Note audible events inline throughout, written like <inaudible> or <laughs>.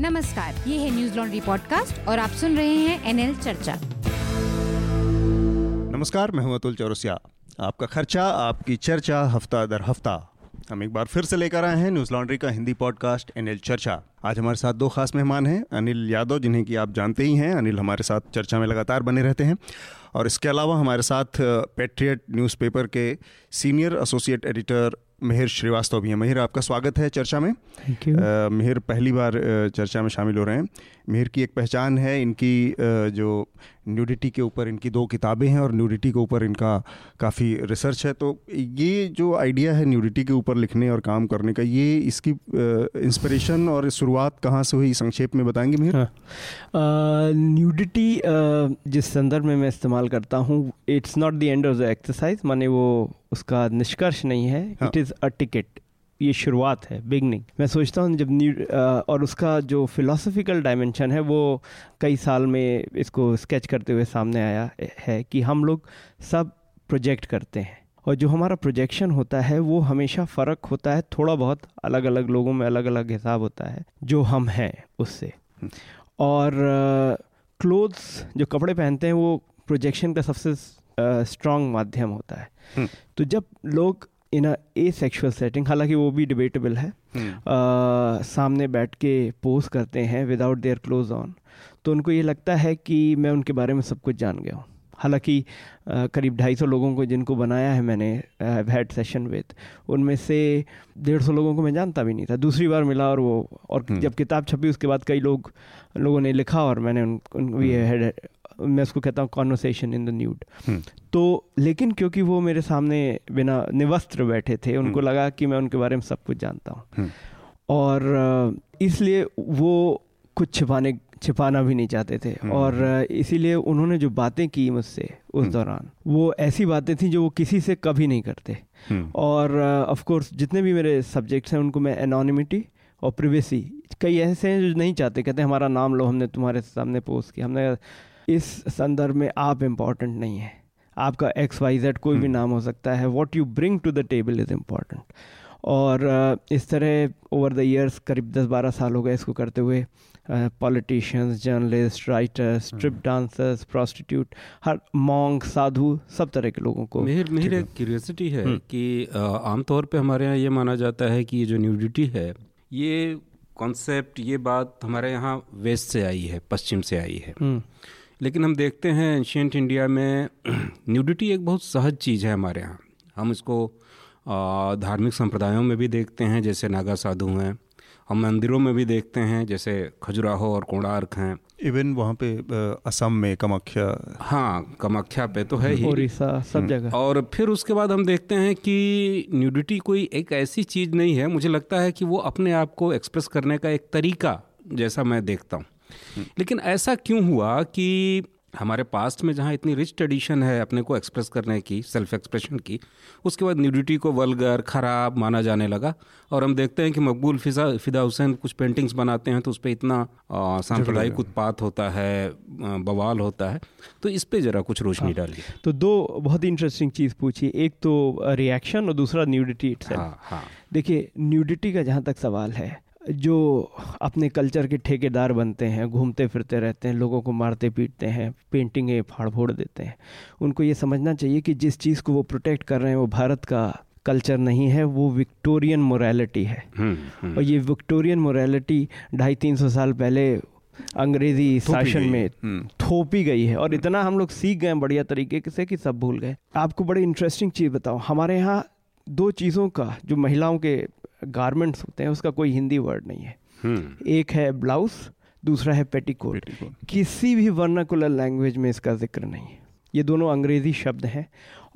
नमस्कार, ये है न्यूज़ लॉन्ड्री पॉडकास्ट और आप सुन रहे हैं एनएल चर्चा। नमस्कार, मैं हूँ अतुल चौरसिया। आपका खर्चा, आपकी चर्चा, हफ़्ता दर हफ़्ता। हम एक बार फिर से लेकर आए हैं न्यूज़ लॉन्ड्री का हिंदी पॉडकास्ट एनएल चर्चा। आज हमारे साथ दो खास मेहमान हैं, अनिल यादव, जिन्हें कि आप जानते ही हैं। अनिल हमारे साथ चर्चा में लगातार बने रहते हैं। और इसके अलावा हमारे साथ पेट्रियट न्यूज़पेपर के senior associate editor Mihir Shrivastava भी हैं। मिहिर आपका स्वागत है चर्चा में। थैंक यू मिहिर पहली बार चर्चा में शामिल हो रहे हैं। मिहिर की एक पहचान है इनकी जो न्यूडिटी के ऊपर इनकी दो किताबें हैं और न्यूडिटी के ऊपर इनका काफ़ी रिसर्च है। तो ये जो आइडिया है न्यूडिटी के ऊपर लिखने और काम करने का ये इसकी इंस्पिरेशन और शुरुआत कहाँ से हुई संक्षेप में बताएँगे मेहर? हाँ। न्यूडिटी जिस संदर्भ में मैं इस्तेमाल करता हूँ it's not the end of the exercise माने वो उसका निष्कर्ष नहीं है। हाँ। इट इज़ अ टिकट ये शुरुआत है बिगनिंग मैं सोचता हूँ जब न्यू और उसका जो फिलोसफिकल डायमेंशन है वो कई साल में इसको स्केच करते हुए सामने आया है कि हम लोग सब प्रोजेक्ट करते हैं. और जो हमारा प्रोजेक्शन होता है वो हमेशा फ़र्क होता है थोड़ा बहुत अलग अलग लोगों में अलग अलग हिसाब होता है जो हम हैं उससे. और क्लोथ्स uh, जो कपड़े पहनते हैं वो प्रोजेक्शन का सबसे स्ट्रॉन्ग माध्यम होता है. हम्म। तो जब लोग इन अ ए सेक्शुअल सेटिंग हालाँकि वो भी डिबेटेबल है हम्म, अ, सामने बैठ के पोज करते हैं विदाउट देयर क्लोज ऑन तो उनको ये लगता है कि मैं उनके बारे में सब कुछ जान गया हूँ। हालाँकि करीब ढाई सौ लोगों को जिनको बनाया है मैंने हैड सेशन विद उनमें से डेढ़ सौ लोगों को मैं जानता भी नहीं था। दूसरी बार मिला और वो और हम्म। जब किताब छपी उसके बाद कई लोग लोगों ने लिखा और मैंने उन, उन वी had- मैं उसको कहता हूँ कॉन्वर्सेशन इन द न्यूड तो लेकिन क्योंकि वो मेरे सामने बिना निवस्त्र बैठे थे उनको हम्म। लगा कि मैं उनके बारे में सब कुछ जानता हूँ। हम्म, और इसलिए वो कुछ छिपाने छिपाना भी नहीं चाहते थे। हम्म। और इसीलिए उन्होंने जो बातें की मुझसे उस। दौरान वो ऐसी बातें थी जो वो किसी से कभी नहीं करते। और ऑफ़ कोर्स जितने भी मेरे सब्जेक्ट्स हैं उनको मैं एनोनिमिटी और प्रिवेसी कई ऐसे हैं जो नहीं चाहते कहते हमारा नाम लो हमने तुम्हारे सामने पोस्ट किया हमने इस संदर्भ में आप इंपॉर्टेंट नहीं है आपका एक्स वाई जेड कोई भी हम्म। नाम हो सकता है what you bring to the table is important और इस तरह ओवर द इयर्स करीब दस बारह साल हो गए इसको करते हुए politicians journalist writers. Strip dancers prostitute हर मॉन्ग साधु सब तरह के लोगों को मेहर मेहर ठीक है। एक क्यूरियोसिटी है हम्म। कि आमतौर पे हमारे यहाँ ये माना जाता है कि ये जो न्यूडिटी है ये कॉन्सेप्ट ये बात हमारे यहाँ वेस्ट से आई है पश्चिम से आई है हम्म, लेकिन हम देखते हैं एंशियंट इंडिया में <clears throat> न्यूडिटी एक बहुत सहज चीज़ है हमारे यहाँ। हम इसको धार्मिक संप्रदायों में भी देखते हैं जैसे नागा साधु हैं। हम मंदिरों में भी देखते हैं जैसे खजुराहो और कोणार्क हैं। इवन वहाँ पे असम में कमाख्या। हाँ कमाख्या पे तो है ही। उड़ीसा सब जगह। और फिर उसके बाद हम देखते हैं कि न्यूडिटी कोई एक ऐसी चीज़ नहीं है। मुझे लगता है कि वो अपने आप को एक्सप्रेस करने का एक तरीका जैसा मैं देखता हूँ। लेकिन ऐसा क्यों हुआ कि हमारे पास्ट में जहाँ इतनी रिच ट्रेडिशन है अपने को एक्सप्रेस करने की सेल्फ एक्सप्रेशन की उसके बाद न्यूडिटी को वलगर खराब माना जाने लगा और हम देखते हैं कि मकबूल फिजा फिदा हुसैन कुछ पेंटिंग्स बनाते हैं तो उस पर इतना सांप्रदायिक उत्पात होता है बवाल होता है। तो इस पर ज़रा कुछ रोशनी डालिए। तो दो बहुत ही इंटरेस्टिंग चीज़ पूछी। एक तो रिएक्शन और दूसरा न्यूडिटी हाँ हाँ। देखिए न्यूडिटी का जहाँ तक सवाल है जो अपने कल्चर के ठेकेदार बनते हैं घूमते फिरते रहते हैं लोगों को मारते पीटते हैं पेंटिंगें फाड़ फोड़ देते हैं उनको ये समझना चाहिए कि जिस चीज़ को वो प्रोटेक्ट कर रहे हैं वो भारत का कल्चर नहीं है वो विक्टोरियन मोरालिटी है। हम्म, हम्म, और ये विक्टोरियन मोरालिटी ढाई तीन सौ साल पहले अंग्रेज़ी शासन में हम्म, थोपी गई है और इतना हम लोग सीख गए बढ़िया तरीके से कि सब भूल गए। आपको बड़ी इंटरेस्टिंग चीज़ बताओ हमारे यहाँ दो चीज़ों का जो महिलाओं के गारमेंट्स होते हैं उसका कोई हिंदी वर्ड नहीं है। हम्म, एक है ब्लाउज दूसरा है पेटीकोट। किसी भी वर्नाकुलर लैंग्वेज में इसका ज़िक्र नहीं है। ये दोनों अंग्रेज़ी शब्द हैं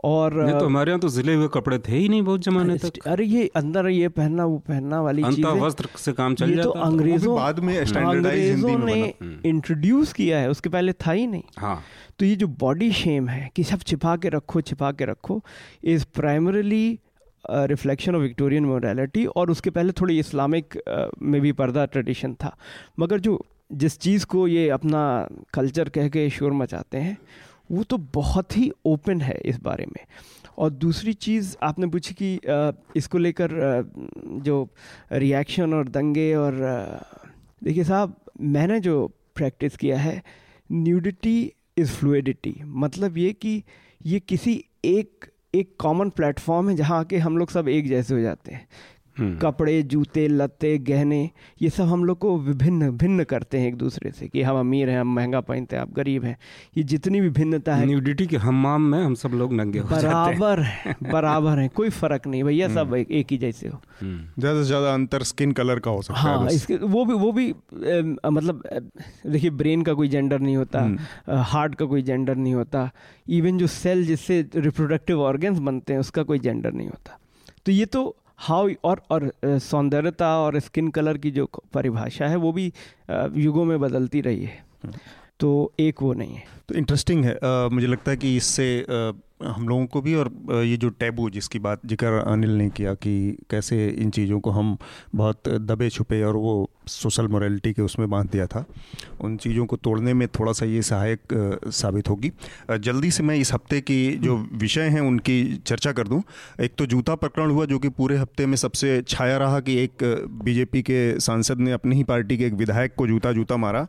और नहीं तो हमारे यहाँ तो ज़िले हुए कपड़े थे ही नहीं बहुत जमाने तक। अरे ये अंदर ये पहनना वो पहनना वाली चीज़ वस्त्र से काम चल ये तो जाता था। अंग्रेज़ों बाद में अंग्रेज़ों ने हम्म। इंट्रोड्यूस किया है उसके पहले था ही नहीं। हाँ। तो ये जो बॉडी शेम है कि सब छिपा के रखो छिपा के रखो is primarily reflection of Victorian morality और उसके पहले थोड़ी इस्लामिक में भी पर्दा ट्रेडिशन था। मगर जो जिस चीज़ को ये अपना कल्चर कह के शोर मचाते हैं, वो तो बहुत ही ओपन है इस बारे में। और दूसरी चीज़ आपने पूछी कि इसको लेकर जो रिएक्शन और दंगे और देखिए साहब, मैंने जो प्रैक्टिस किया है न्यूडिटी इज़ फ्लूडिटी मतलब ये कि ये किसी एक एक कॉमन प्लेटफॉर्म है जहाँ आके हम लोग सब एक जैसे हो जाते हैं। कपड़े जूते लते गहने ये सब हम लोग को विभिन्न भिन्न करते हैं एक दूसरे से कि हम अमीर हैं हम महँगा पहनते हैं आप गरीब हैं। ये जितनी भी भिन्नता है न्यूडिटी के हमाम में हम सब लोग नंगे हो हैं। बराबर है <laughs> बराबर है कोई फ़र्क नहीं भैया सब एक, एक ही जैसे हो। हम्म। ज़्यादा से ज़्यादा अंतर स्किन कलर का हो सकता है हाँ। इसके वो भी वो भी अम, मतलब देखिए ब्रेन का कोई जेंडर नहीं होता हार्ट का कोई जेंडर नहीं होता इवन जो सेल जिससे रिप्रोडक्टिव ऑर्गेन्स बनते हैं उसका कोई जेंडर नहीं होता। तो ये तो हाउ और और सौंदर्यता और स्किन कलर की जो परिभाषा है वो भी युगों में बदलती रही है। तो एक वो नहीं है। तो इंटरेस्टिंग है। आ, मुझे लगता है कि इससे हम लोगों को भी और ये जो टैबू जिसकी बात ज़िक्र अनिल ने किया कि कैसे इन चीज़ों को हम बहुत दबे छुपे और वो सोशल मोरालिटी के उसमें बाँध दिया था, उन चीज़ों को तोड़ने में थोड़ा सा ये सहायक साबित होगी। जल्दी से मैं इस हफ़्ते की जो विषय हैं उनकी चर्चा कर दूँ। एक तो जूता प्रकरण हुआ जो कि पूरे हफ़्ते में सबसे छाया रहा कि एक बीजेपी के सांसद ने अपनी ही पार्टी के एक विधायक को जूता जूता मारा।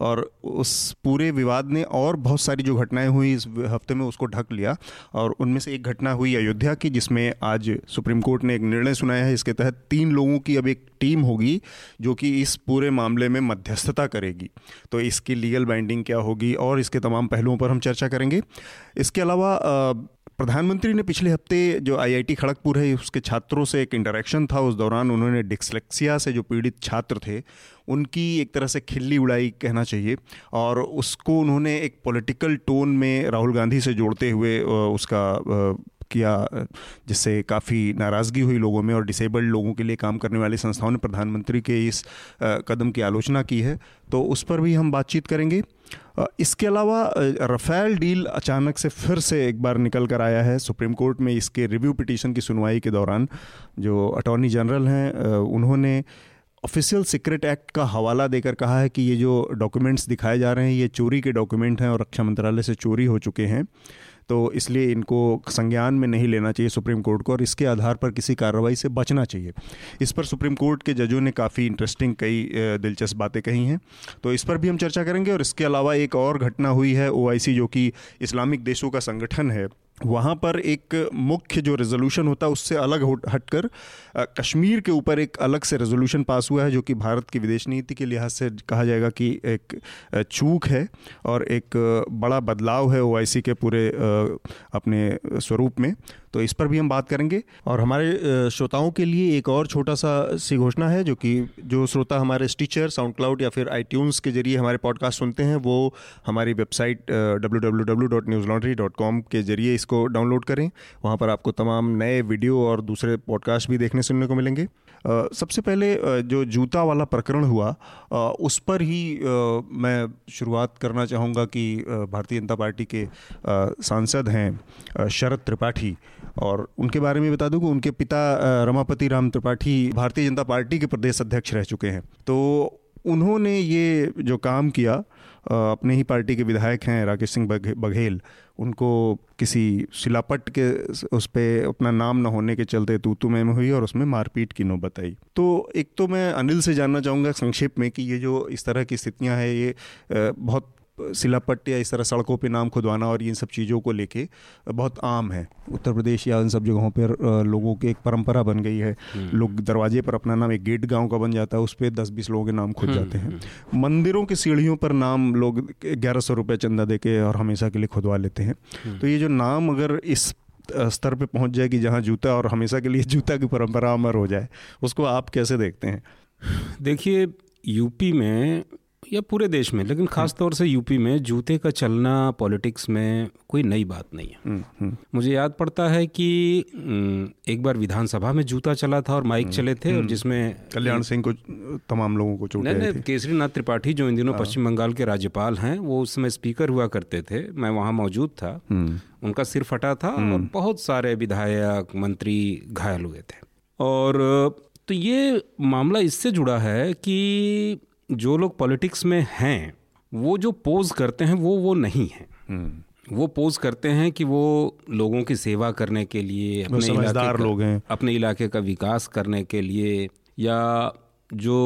और उस पूरे विवाद ने और बहुत सारी जो घटनाएँ हुई इस हफ़्ते में उसको ढक लिया और उनमें से एक घटना हुई अयोध्या की, जिसमें आज सुप्रीम कोर्ट ने एक निर्णय सुनाया है। इसके तहत तीन लोगों की अब एक टीम होगी जो कि इस पूरे मामले में मध्यस्थता करेगी। तो इसकी लीगल बाइंडिंग क्या होगी और इसके तमाम पहलुओं पर हम चर्चा करेंगे। इसके अलावा प्रधानमंत्री ने पिछले हफ़्ते जो आईआईटी खड़गपुर है, उसके छात्रों से एक इंटरेक्शन था। उस दौरान उन्होंने डिस्लेक्सिया से जो पीड़ित छात्र थे, उनकी एक तरह से खिल्ली उड़ाई कहना चाहिए और उसको उन्होंने एक पॉलिटिकल टोन में राहुल गांधी से जोड़ते हुए उसका किया, जिससे काफ़ी नाराज़गी हुई लोगों में और डिसेबल्ड लोगों के लिए काम करने वाली संस्थाओं ने प्रधानमंत्री के इस कदम की आलोचना की है। तो उस पर भी हम बातचीत करेंगे। इसके अलावा रफेल डील अचानक से फिर से एक बार निकल कर आया है। सुप्रीम कोर्ट में इसके रिव्यू पिटीशन की सुनवाई के दौरान जो अटॉर्नी जनरल हैं उन्होंने ऑफिशियल सीक्रेट एक्ट का हवाला देकर कहा है कि ये जो डॉक्यूमेंट्स दिखाए जा रहे हैं, ये चोरी के डॉक्यूमेंट हैं और रक्षा मंत्रालय से चोरी हो चुके हैं। तो इसलिए इनको संज्ञान में नहीं लेना चाहिए सुप्रीम कोर्ट को, और इसके आधार पर किसी कार्रवाई से बचना चाहिए। इस पर सुप्रीम कोर्ट के जजों ने काफ़ी इंटरेस्टिंग कई दिलचस्प बातें कही हैं। तो इस पर भी हम चर्चा करेंगे, और इसके अलावा एक और घटना हुई है ओआईसी जो कि इस्लामिक देशों का संगठन है। वहाँ पर एक मुख्य जो रेजोल्यूशन होता है, उससे अलग हटकर कश्मीर के ऊपर एक अलग से रेजोल्यूशन पास हुआ है, जो कि भारत की विदेश नीति के लिहाज से कहा जाएगा कि एक चूक है और एक बड़ा बदलाव है ओआईसी के पूरे अपने स्वरूप में। तो इस पर भी हम बात करेंगे। और हमारे श्रोताओं के लिए एक और छोटा सा, सी घोषणा है, जो कि जो श्रोता हमारे स्टीचर साउंड क्लाउड या फिर आई के ज़रिए हमारे पॉडकास्ट सुनते हैं, वो हमारी वेबसाइट डब्ल्यू के ज़रिए इसको डाउनलोड करें। वहाँ पर आपको तमाम नए वीडियो और दूसरे पॉडकास्ट भी देखने सुनने को मिलेंगे। सबसे पहले जो जूता वाला प्रकरण हुआ उस पर ही मैं शुरुआत करना चाहूँगा कि भारतीय जनता पार्टी के सांसद हैं शरद त्रिपाठी। और उनके बारे में बता दूँ कि उनके पिता रमापति राम त्रिपाठी भारतीय जनता पार्टी के प्रदेश अध्यक्ष रह चुके हैं। तो उन्होंने ये जो काम किया अपने ही पार्टी के विधायक हैं राकेश सिंह बघेल, उनको किसी शिलापट के उस पर अपना नाम न होने के चलते तू तू में हुई और उसमें मारपीट की नौबत आई। तो एक तो मैं अनिल से जानना चाहूँगा संक्षेप में कि ये जो इस तरह की स्थितियाँ हैं, ये बहुत शिलापट या इस तरह सड़कों पे नाम खुदवाना और इन सब चीज़ों को लेके बहुत आम है। उत्तर प्रदेश या इन सब जगहों पर लोगों की एक परंपरा बन गई है। लोग दरवाजे पर अपना नाम एक गेट गाँव का बन जाता है उस पर दस बीस लोगों के नाम खुद जाते हैं। मंदिरों की सीढ़ियों पर नाम लोग ग्यारह सौ रुपये चंदा दे के और हमेशा के लिए खुदवा लेते हैं। तो ये जो नाम अगर इस स्तर पे पहुँच जाए कि जहाँ जूता और हमेशा के लिए जूता की परंपरा अमर हो जाए उसको आप कैसे देखते हैं? देखिए यूपी में या पूरे देश में लेकिन खास तौर से यूपी में जूते का चलना पॉलिटिक्स में कोई नई बात नहीं है। हम्म, हम्म, मुझे याद पड़ता है कि एक बार विधानसभा में जूता चला था और माइक चले थे और जिसमें कल्याण सिंह को तमाम लोगों को चोट नहीं आई नहीं थी। केसरीनाथ त्रिपाठी जो इन दिनों पश्चिम बंगाल के राज्यपाल हैं वो उस समय स्पीकर हुआ करते थे मैं वहाँ मौजूद था। हम्म, उनका सिर फटा था और बहुत सारे विधायक मंत्री घायल हुए थे। और तो ये मामला इससे जुड़ा है कि जो लोग पॉलिटिक्स में हैं वो जो पोज करते हैं वो वो नहीं हैं। हम्म, वो पोज करते हैं कि वो लोगों की सेवा करने के लिए अपने समझदार इलाके लोग हैं। अपने इलाके का विकास करने के लिए या जो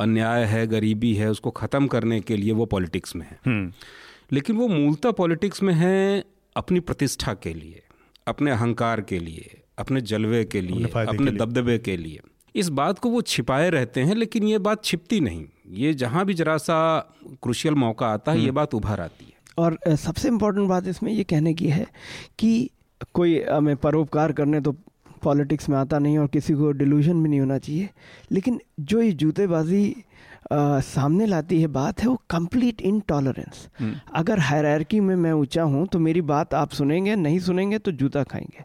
अन्याय है गरीबी है उसको ख़त्म करने के लिए वो पॉलिटिक्स में है। हम्म। लेकिन वो मूलतः पॉलिटिक्स में है अपनी प्रतिष्ठा के लिए अपने अहंकार के लिए अपने जलवे के लिए अपने लिए। दबदबे के लिए। इस बात को वो छिपाए रहते हैं लेकिन ये बात छिपती नहीं। ये जहाँ भी जरा सा क्रुशियल मौका आता है ये बात उभर आती है। और सबसे इम्पोर्टेंट बात इसमें ये कहने की है कि कोई हमें परोपकार करने तो पॉलिटिक्स में आता नहीं और किसी को डिल्यूजन भी नहीं होना चाहिए लेकिन जो ये जूतेबाजी सामने लाती है बात है वो कंप्लीट इनटॉलरेंस अगर हायरार्की में मैं ऊँचा हूँ तो मेरी बात आप सुनेंगे नहीं सुनेंगे तो जूता खाएँगे।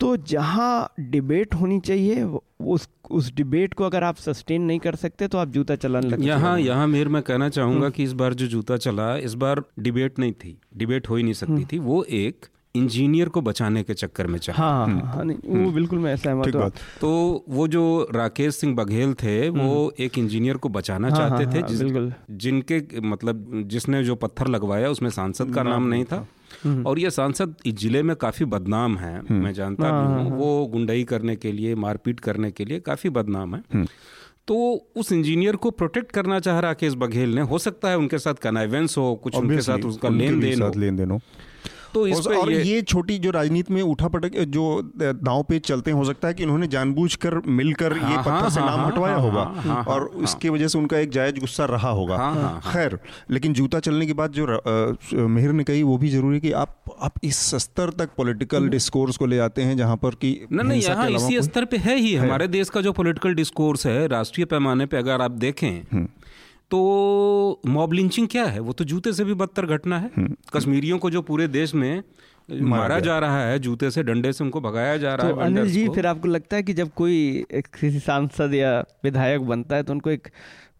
तो जहाँ डिबेट होनी चाहिए उस उस डिबेट को अगर आप सस्टेन नहीं कर सकते तो आप जूता चलाने लगते यहाँ यहाँ मेर मैं कहना चाहूँगा कि इस बार जो जूता चला इस बार डिबेट नहीं थी डिबेट हो ही नहीं सकती थी। वो एक इंजीनियर को बचाने के चक्कर में चला। हाँ हाँ हाँ नहीं वो बिल्कुल मैं सहमत ठीक हूँ। तो वो जो राकेश सिंह बघेल थे वो एक इंजीनियर को बचाना हाँ, चाहते हाँ, थे हाँ, जिस, जिनके मतलब जिसने जो पत्थर लगवाया उसमें सांसद का नाम नहीं था। और ये सांसद इस ज़िले में काफ़ी बदनाम है मैं जानता भी हूँ वो गुंडाई करने के लिए मारपीट करने के लिए काफ़ी बदनाम है। तो उस इंजीनियर को प्रोटेक्ट करना चाह राकेश बघेल ने हो सकता है उनके साथ कनाइवेंस हो कुछ उनके साथ उसका लेन देन हो। लेन देन हो। तो इस और, ये, ये छोटी जो राजनीति में उठा पटक जो दांव पे चलते हैं हो सकता है कि इन्होंने जानबूझकर मिलकर ये हाँ, पत्थर से हाँ, नाम हाँ, हटवाया हाँ, होगा। हाँ, हाँ, और इसकी वजह से उनका एक जायज़ गुस्सा रहा होगा। हाँ, हाँ, हाँ। खैर लेकिन जूता चलने के बाद जो मेहर ने कही वो भी ज़रूरी है कि आप आप इस स्तर तक पॉलिटिकल डिस्कोर्स को ले आते हैं जहाँ पर कि नहीं नहीं यहाँ इसी स्तर पे है ही। है। हमारे देश का जो पॉलिटिकल डिस्कोर्स है राष्ट्रीय पैमाने पे अगर आप देखें तो मॉब लिंचिंग क्या है? वो तो जूते से भी बदतर घटना है। कश्मीरियों को जो पूरे देश में मारा जा रहा है जूते से डंडे से उनको भगाया जा रहा तो है अनिल जी फिर आपको लगता है कि जब कोई किसी सांसद या विधायक बनता है तो उनको एक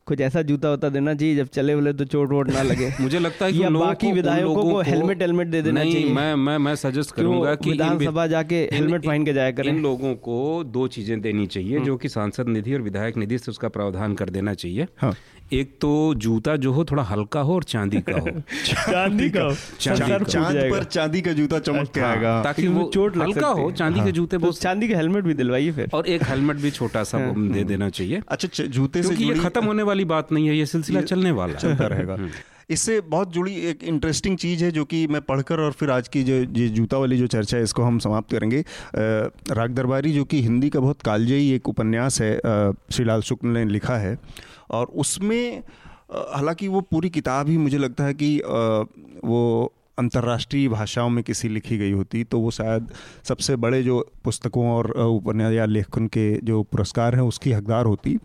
कुछ ऐसा जूता होता देना चाहिए जब चले बोले तो चोट वोट ना लगे? <laughs> मुझे लगता है कि या बाकी को- विधायकों लोगों को हेलमेट हेलमेट दे देना चाहिए। मैं मैं मैं सजेस्ट करूँगा कि विधानसभा जाके हेलमेट पहन के जाया करें। इन लोगों को दो चीज़ें देनी चाहिए जो कि सांसद निधि और विधायक निधि से उसका प्रावधान कर देना चाहिए। हाँ। एक तो जूता जो हो थोड़ा हल्का हो और चांदी का हो। <laughs> चांदी का चांदी का। चाँद पर चांदी का जूता चमक के आएगा। ताकि वो चोट हल्का हो चांदी के जूते तो बहुत चांदी का हेलमेट भी दिलवाइए फिर। और एक हेलमेट भी छोटा सा दे देना चाहिए। अच्छा जूते से क्योंकि ये खत्म होने वाली बात नहीं है ये सिलसिला चलने वाला चलता रहेगा। इससे बहुत जुड़ी एक इंटरेस्टिंग चीज़ है जो कि मैं पढ़कर और फिर आज की जो ये जूता वाली जो चर्चा है, इसको हम समाप्त करेंगे। राग दरबारी जो कि हिंदी का बहुत कालजयी एक उपन्यास है श्री श्रीलाल शुक्ल ने लिखा है। और उसमें हालाँकि वो पूरी किताब ही मुझे लगता है कि वो अंतर्राष्ट्रीय भाषाओं में किसी लिखी गई होती तो वो शायद सबसे बड़े जो पुस्तकों और उपन्यास या लेखन के जो पुरस्कार हैं, उसकी हकदार होती।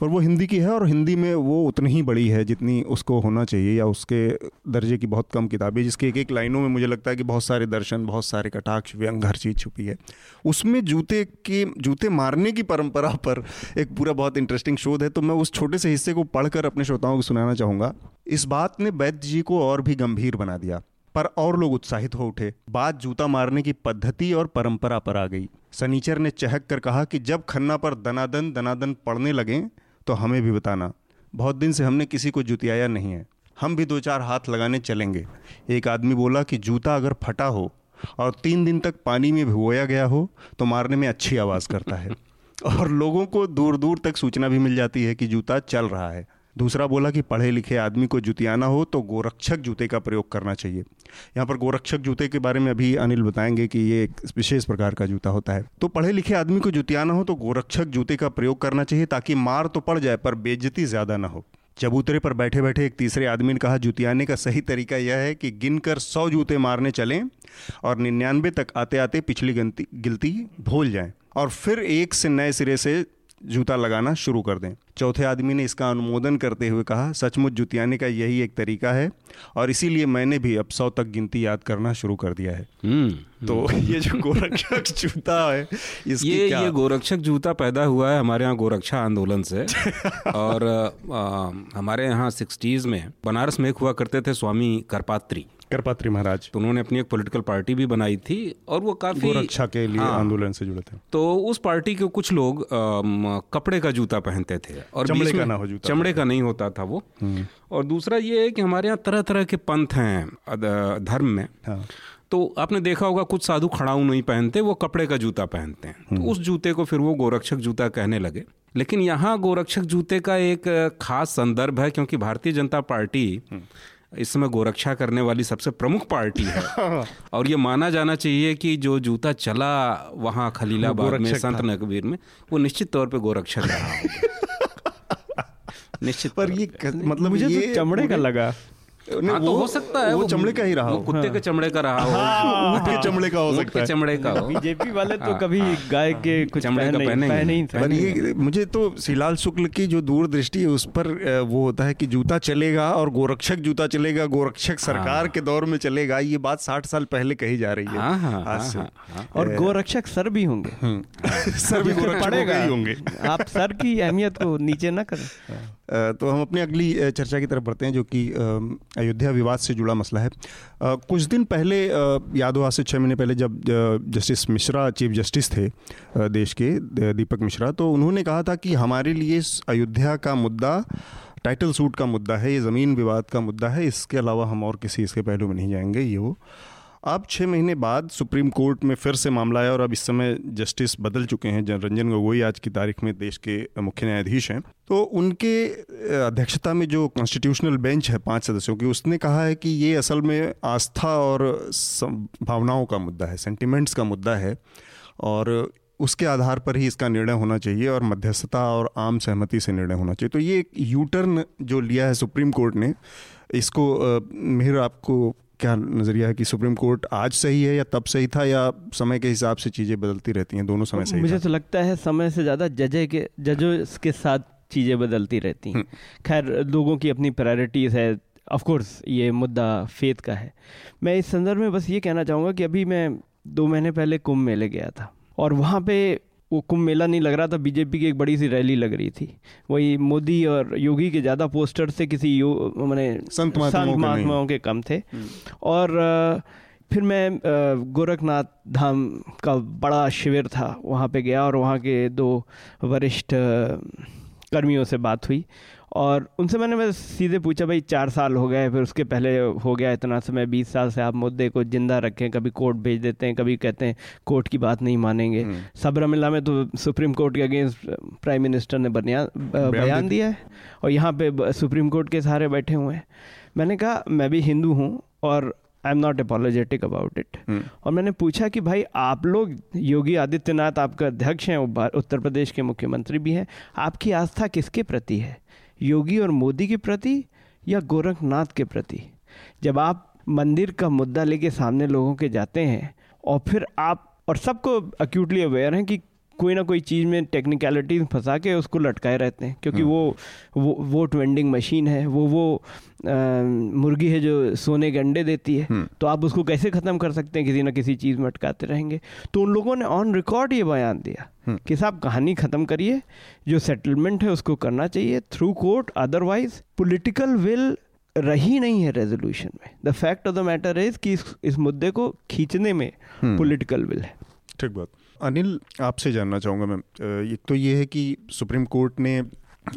पर वो हिंदी की है और हिंदी में वो उतनी ही बड़ी है जितनी उसको होना चाहिए या उसके दर्जे की बहुत कम किताबें, जिसके एक एक लाइनों में मुझे लगता है कि बहुत सारे दर्शन, बहुत सारे कटाक्ष, व्यंग हर चीज़ छुपी है। उसमें जूते के, जूते मारने की परंपरा पर एक पूरा बहुत इंटरेस्टिंग शोध है तो मैं उस छोटे से हिस्से को पढ़कर अपने श्रोताओं को सुनाना चाहूँगा। इस बात ने वैद्य जी को और भी गंभीर बना दिया। पर और लोग उत्साहित हो उठे। बात जूता मारने की पद्धति और परंपरा पर आ गई। सनीचर ने चहक कर कहा कि जब खन्ना पर दनादन दनादन पड़ने लगे तो हमें भी बताना। बहुत दिन से हमने किसी को जुतियाया नहीं है। हम भी दो चार हाथ लगाने चलेंगे। एक आदमी बोला कि जूता अगर फटा हो और तीन दिन तक पानी में भिगोया गया हो तो मारने में अच्छी आवाज़ करता है। और लोगों को दूर दूर तक सूचना भी मिल जाती है कि जूता चल रहा है। दूसरा बोला कि पढ़े लिखे आदमी को जुतियाना हो तो गोरक्षक जूते का प्रयोग करना चाहिए। यहाँ पर गोरक्षक जूते के बारे में अभी अनिल बताएँगे कि ये एक विशेष प्रकार का जूता होता है। तो पढ़े लिखे आदमी को जुतियाना हो तो गोरक्षक जूते का प्रयोग करना चाहिए ताकि मार तो पड़ जाए पर बेइज्जती ज़्यादा ना हो। चबूतरे पर बैठे बैठे एक तीसरे आदमी ने कहा, जुतियाने का सही तरीका यह है कि गिनकर सौ जूते मारने चलें और निन्यानवे तक आते आते पिछली गिनती गिलती भूल जाएँ और फिर एक से नए सिरे से जूता लगाना शुरू कर दें। चौथे आदमी ने इसका अनुमोदन करते हुए कहा सचमुच जुतियाने का यही एक तरीका है और इसीलिए मैंने भी अब सौ तक गिनती याद करना शुरू कर दिया है। हम्म तो <laughs> ये जो गोरक्षक <laughs> जूता है इसकी ये क्या ये गोरक्षक जूता पैदा हुआ है हमारे यहाँ गोरक्षा आंदोलन से। <laughs> और आ, हमारे यहाँ सिक्सटीज में बनारस में एक हुआ करते थे स्वामी करपात्री। करपात्री महाराज। तो उन्होंने अपनी एक पॉलिटिकल पार्टी भी बनाई थी और वो काफ़ी गोरक्षा के लिए हाँ। आंदोलन से जुड़े थे। तो उस पार्टी के कुछ लोग अम, कपड़े का जूता पहनते थे और चमड़े का ना हो जूता। चमड़े का नहीं होता था वो। और दूसरा ये है कि हमारे यहाँ तरह तरह के पंथ हैं धर्म में। हाँ। तो आपने देखा होगा कुछ साधु खड़ाऊ नहीं पहनते वो कपड़े का जूता पहनते हैं। तो उस जूते को फिर वो गोरक्षक जूता कहने लगे। लेकिन यहाँ गोरक्षक जूते का एक खास संदर्भ है क्योंकि भारतीय जनता पार्टी इस समय गोरक्षा करने वाली सबसे प्रमुख पार्टी है। <laughs> और ये माना जाना चाहिए कि जो जूता चला वहाँ खलीलाबाद में संत नकबीर में वो निश्चित तौर पे गोरक्षक रहा <laughs> निश्चित पर ये मतलब मुझे तो ये तो चमड़े का लगा। हाँ तो हो सकता है वो, वो चमड़े का ही रहा वो कुत्ते के चमड़े का रहा हो। हाँ, ऊँट के चमड़े का हो सकता है। चमड़े का बीजेपी वाले तो कभी गाय के कुछ चमड़े का पहने नहीं। पर ये मुझे तो श्रीलाल शुक्ल की जो दूरदृष्टि है उस पर वो होता है कि जूता चलेगा और गोरक्षक जूता चलेगा गोरक्षक सरकार के दौर में चलेगा ये बात साठ साल पहले कही जा रही है। हाँ, हाँ, आज हाँ, से। हाँ, हाँ। और गोरक्षक सर भी होंगे। <laughs> सर भी पड़ेगा। ही होंगे। आप सर की अहमियत को नीचे ना करें। तो हम अपनी अगली चर्चा की तरफ़ बढ़ते हैं जो कि अयोध्या विवाद से जुड़ा मसला है। आ, कुछ दिन पहले याद हो आज से छः महीने पहले जब जस्टिस मिश्रा चीफ जस्टिस थे देश के दीपक मिश्रा तो उन्होंने कहा था कि हमारे लिए अयोध्या का मुद्दा टाइटल सूट का मुद्दा है ये ज़मीन विवाद का मुद्दा है इसके अलावा हम और किसी इसके पहलू में नहीं जाएँगे ये वो। अब छः महीने बाद सुप्रीम कोर्ट में फिर से मामला आया और अब इस समय जस्टिस बदल चुके हैं। जन रंजन गोगोई आज की तारीख में देश के मुख्य न्यायाधीश हैं। तो उनके अध्यक्षता में जो कॉन्स्टिट्यूशनल बेंच है पाँच सदस्यों की, उसने कहा है कि ये असल में आस्था और भावनाओं का मुद्दा है सेंटिमेंट्स का मुद्दा है और उसके आधार पर ही इसका निर्णय होना चाहिए और मध्यस्थता और आम सहमति से निर्णय होना चाहिए। तो ये एक यू टर्न जो लिया है सुप्रीम कोर्ट ने, इसको मेहर, आपको क्या नज़रिया है कि सुप्रीम कोर्ट आज सही है या तब सही था या समय के हिसाब से चीज़ें बदलती रहती हैं? दोनों समय सही मुझे तो लगता है समय से ज़्यादा जजे के जजों के साथ चीज़ें बदलती रहती हैं। खैर लोगों की अपनी प्रायोरिटीज़ है ऑफ़ कोर्स ये मुद्दा फेथ का है। मैं इस संदर्भ में बस ये कहना चाहूँगा कि अभी मैं दो महीने पहले कुंभ मेले गया था और वहाँ पे वो कुंभ मेला नहीं लग रहा था बीजेपी की एक बड़ी सी रैली लग रही थी। वही मोदी और योगी के ज़्यादा पोस्टर से किसी यो मैंने संत महात्माओं के के कम थे। और फिर मैं गोरखनाथ धाम का बड़ा शिविर था वहाँ पे गया और वहाँ के दो वरिष्ठ कर्मियों से बात हुई। और उनसे मैंने बस सीधे पूछा भाई चार साल हो गए फिर उसके पहले हो गया इतना समय बीस साल से आप मुद्दे को ज़िंदा रखें कभी कोर्ट भेज देते हैं कभी कहते हैं कोर्ट की बात नहीं मानेंगे। सबरमिला में तो सुप्रीम कोर्ट के अगेंस्ट प्राइम मिनिस्टर ने बनिया बयान दिया। है और यहाँ पे सुप्रीम कोर्ट के सहारे बैठे हुए हैं। मैंने कहा मैं भी हिंदू हूँ और I am not apologetic about it. और मैंने पूछा कि भाई आप लोग योगी आदित्यनाथ आपका अध्यक्ष हैं उत्तर प्रदेश के मुख्यमंत्री भी हैं आपकी आस्था किसके प्रति है? योगी और मोदी के प्रति या गोरखनाथ के प्रति? जब आप मंदिर का मुद्दा लेके सामने लोगों के जाते हैं और फिर आप और सबको अक्यूटली अवेयर हैं कि कोई ना कोई चीज़ में टेक्निकलिटीज फंसा के उसको लटकाए रहते हैं क्योंकि वो वो वोट वेंडिंग मशीन है वो वो अ, मुर्गी है जो सोने के अंडे देती है तो आप उसको कैसे ख़त्म कर सकते हैं? किसी ना किसी चीज़ में अटकाते रहेंगे। तो उन लोगों ने ऑन रिकॉर्ड ये बयान दिया कि साहब कहानी ख़त्म करिए जो सेटलमेंट है उसको करना चाहिए through court otherwise political will रही नहीं है रेजोल्यूशन में। The fact of the matter is कि इस, इस मुद्दे को खींचने में पॉलिटिकल विल है। ठीक बात। अनिल आपसे जानना चाहूँगा मैं अ, एक तो ये है कि सुप्रीम कोर्ट ने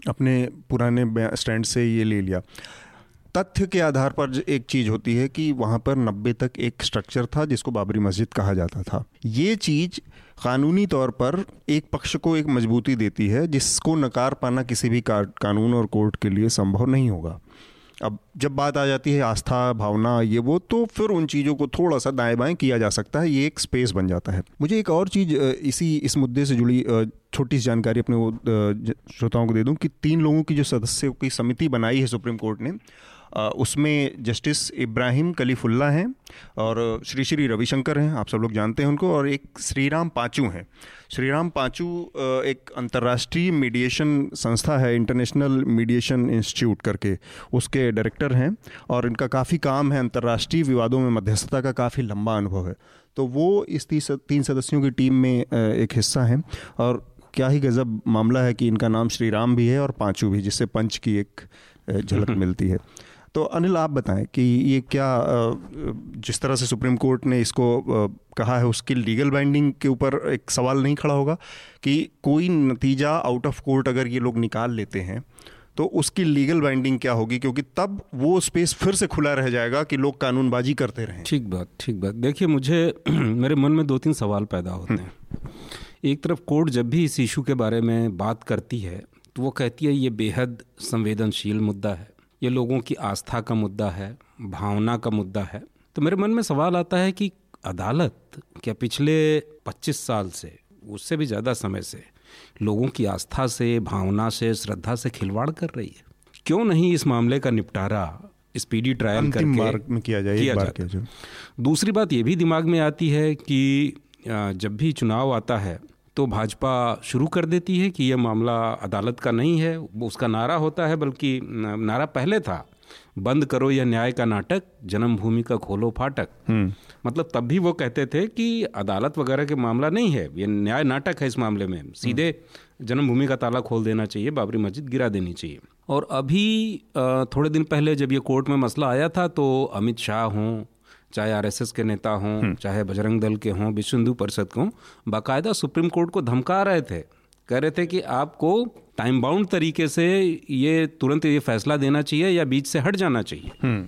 अपने पुराने स्टैंड से ये ले लिया। तथ्य के आधार पर एक चीज़ होती है कि वहाँ पर नब्बे तक एक स्ट्रक्चर था जिसको बाबरी मस्जिद कहा जाता था। ये चीज़ कानूनी तौर पर एक पक्ष को एक मजबूती देती है जिसको नकार पाना किसी भी कानून और कोर्ट के लिए संभव नहीं होगा। अब जब बात आ जाती है आस्था, भावना, ये वो तो फिर उन चीज़ों को थोड़ा सा दाएँ बाएँ किया जा सकता है, ये एक स्पेस बन जाता है। मुझे एक और चीज़ इसी, इस मुद्दे से जुड़ी छोटी सी जानकारी अपने श्रोताओं को दे दूँ कि तीन लोगों की जो सदस्यों की समिति बनाई है सुप्रीम कोर्ट ने उसमें जस्टिस इब्राहिम कलीफुल्ला हैं और श्री श्री रविशंकर हैं आप सब लोग जानते हैं उनको और एक श्रीराम पाचू हैं। श्रीराम पांचू एक अंतर्राष्ट्रीय मीडिएशन संस्था है इंटरनेशनल मीडिएशन इंस्टीट्यूट करके उसके डायरेक्टर हैं और इनका काफ़ी काम है अंतर्राष्ट्रीय विवादों में मध्यस्थता का काफ़ी लंबा अनुभव है। तो वो इस तीस तीन सदस्यों की टीम में एक हिस्सा हैं और क्या ही गज़ब मामला है कि इनका नाम श्री राम भी है और पांचू भी जिससे पंच की एक झलक <laughs> मिलती है। तो अनिल आप बताएँ कि ये क्या जिस तरह से सुप्रीम कोर्ट ने इसको कहा है उसकी लीगल बाइंडिंग के ऊपर एक सवाल नहीं खड़ा होगा कि कोई नतीजा आउट ऑफ़ कोर्ट अगर ये लोग निकाल लेते हैं तो उसकी लीगल बाइंडिंग क्या होगी? क्योंकि तब वो स्पेस फिर से खुला रह जाएगा कि लोग कानूनबाजी करते रहें। ठीक बात ठीक बात। देखिए मुझे <clears throat> मेरे मन में दो तीन सवाल पैदा होते हैं। एक तरफ़ कोर्ट जब भी इस इशू के बारे में बात करती है तो वो कहती है ये बेहद संवेदनशील मुद्दा है। ये लोगों की आस्था का मुद्दा है भावना का मुद्दा है। तो मेरे मन में सवाल आता है कि अदालत क्या पिछले 25 साल से उससे भी ज़्यादा समय से लोगों की आस्था से भावना से श्रद्धा से खिलवाड़ कर रही है? क्यों नहीं इस मामले का निपटारा स्पीडी ट्रायल करके में किया जाए किया बार जाता दूसरी बात ये भी दिमाग में आती है कि जब भी चुनाव आता है तो भाजपा शुरू कर देती है कि यह मामला अदालत का नहीं है उसका नारा होता है बल्कि नारा पहले था। बंद करो यह न्याय का नाटक जन्मभूमि का खोलो फाटक। मतलब तब भी वो कहते थे कि अदालत वगैरह के मामला नहीं है ये न्याय नाटक है इस मामले में। सीधे जन्मभूमि का ताला खोल देना चाहिए बाबरी मस्जिद गिरा देनी चाहिए। और अभी थोड़े दिन पहले जब ये कोर्ट में मसला आया था तो अमित शाह हों चाहे आरएसएस के नेता हों चाहे बजरंग दल के हों विश्व हिंदू परिषद के हों बाकायदा सुप्रीम कोर्ट को धमका रहे थे। कह रहे थे कि आपको टाइम बाउंड तरीके से ये तुरंत ये फैसला देना चाहिए या बीच से हट जाना चाहिए।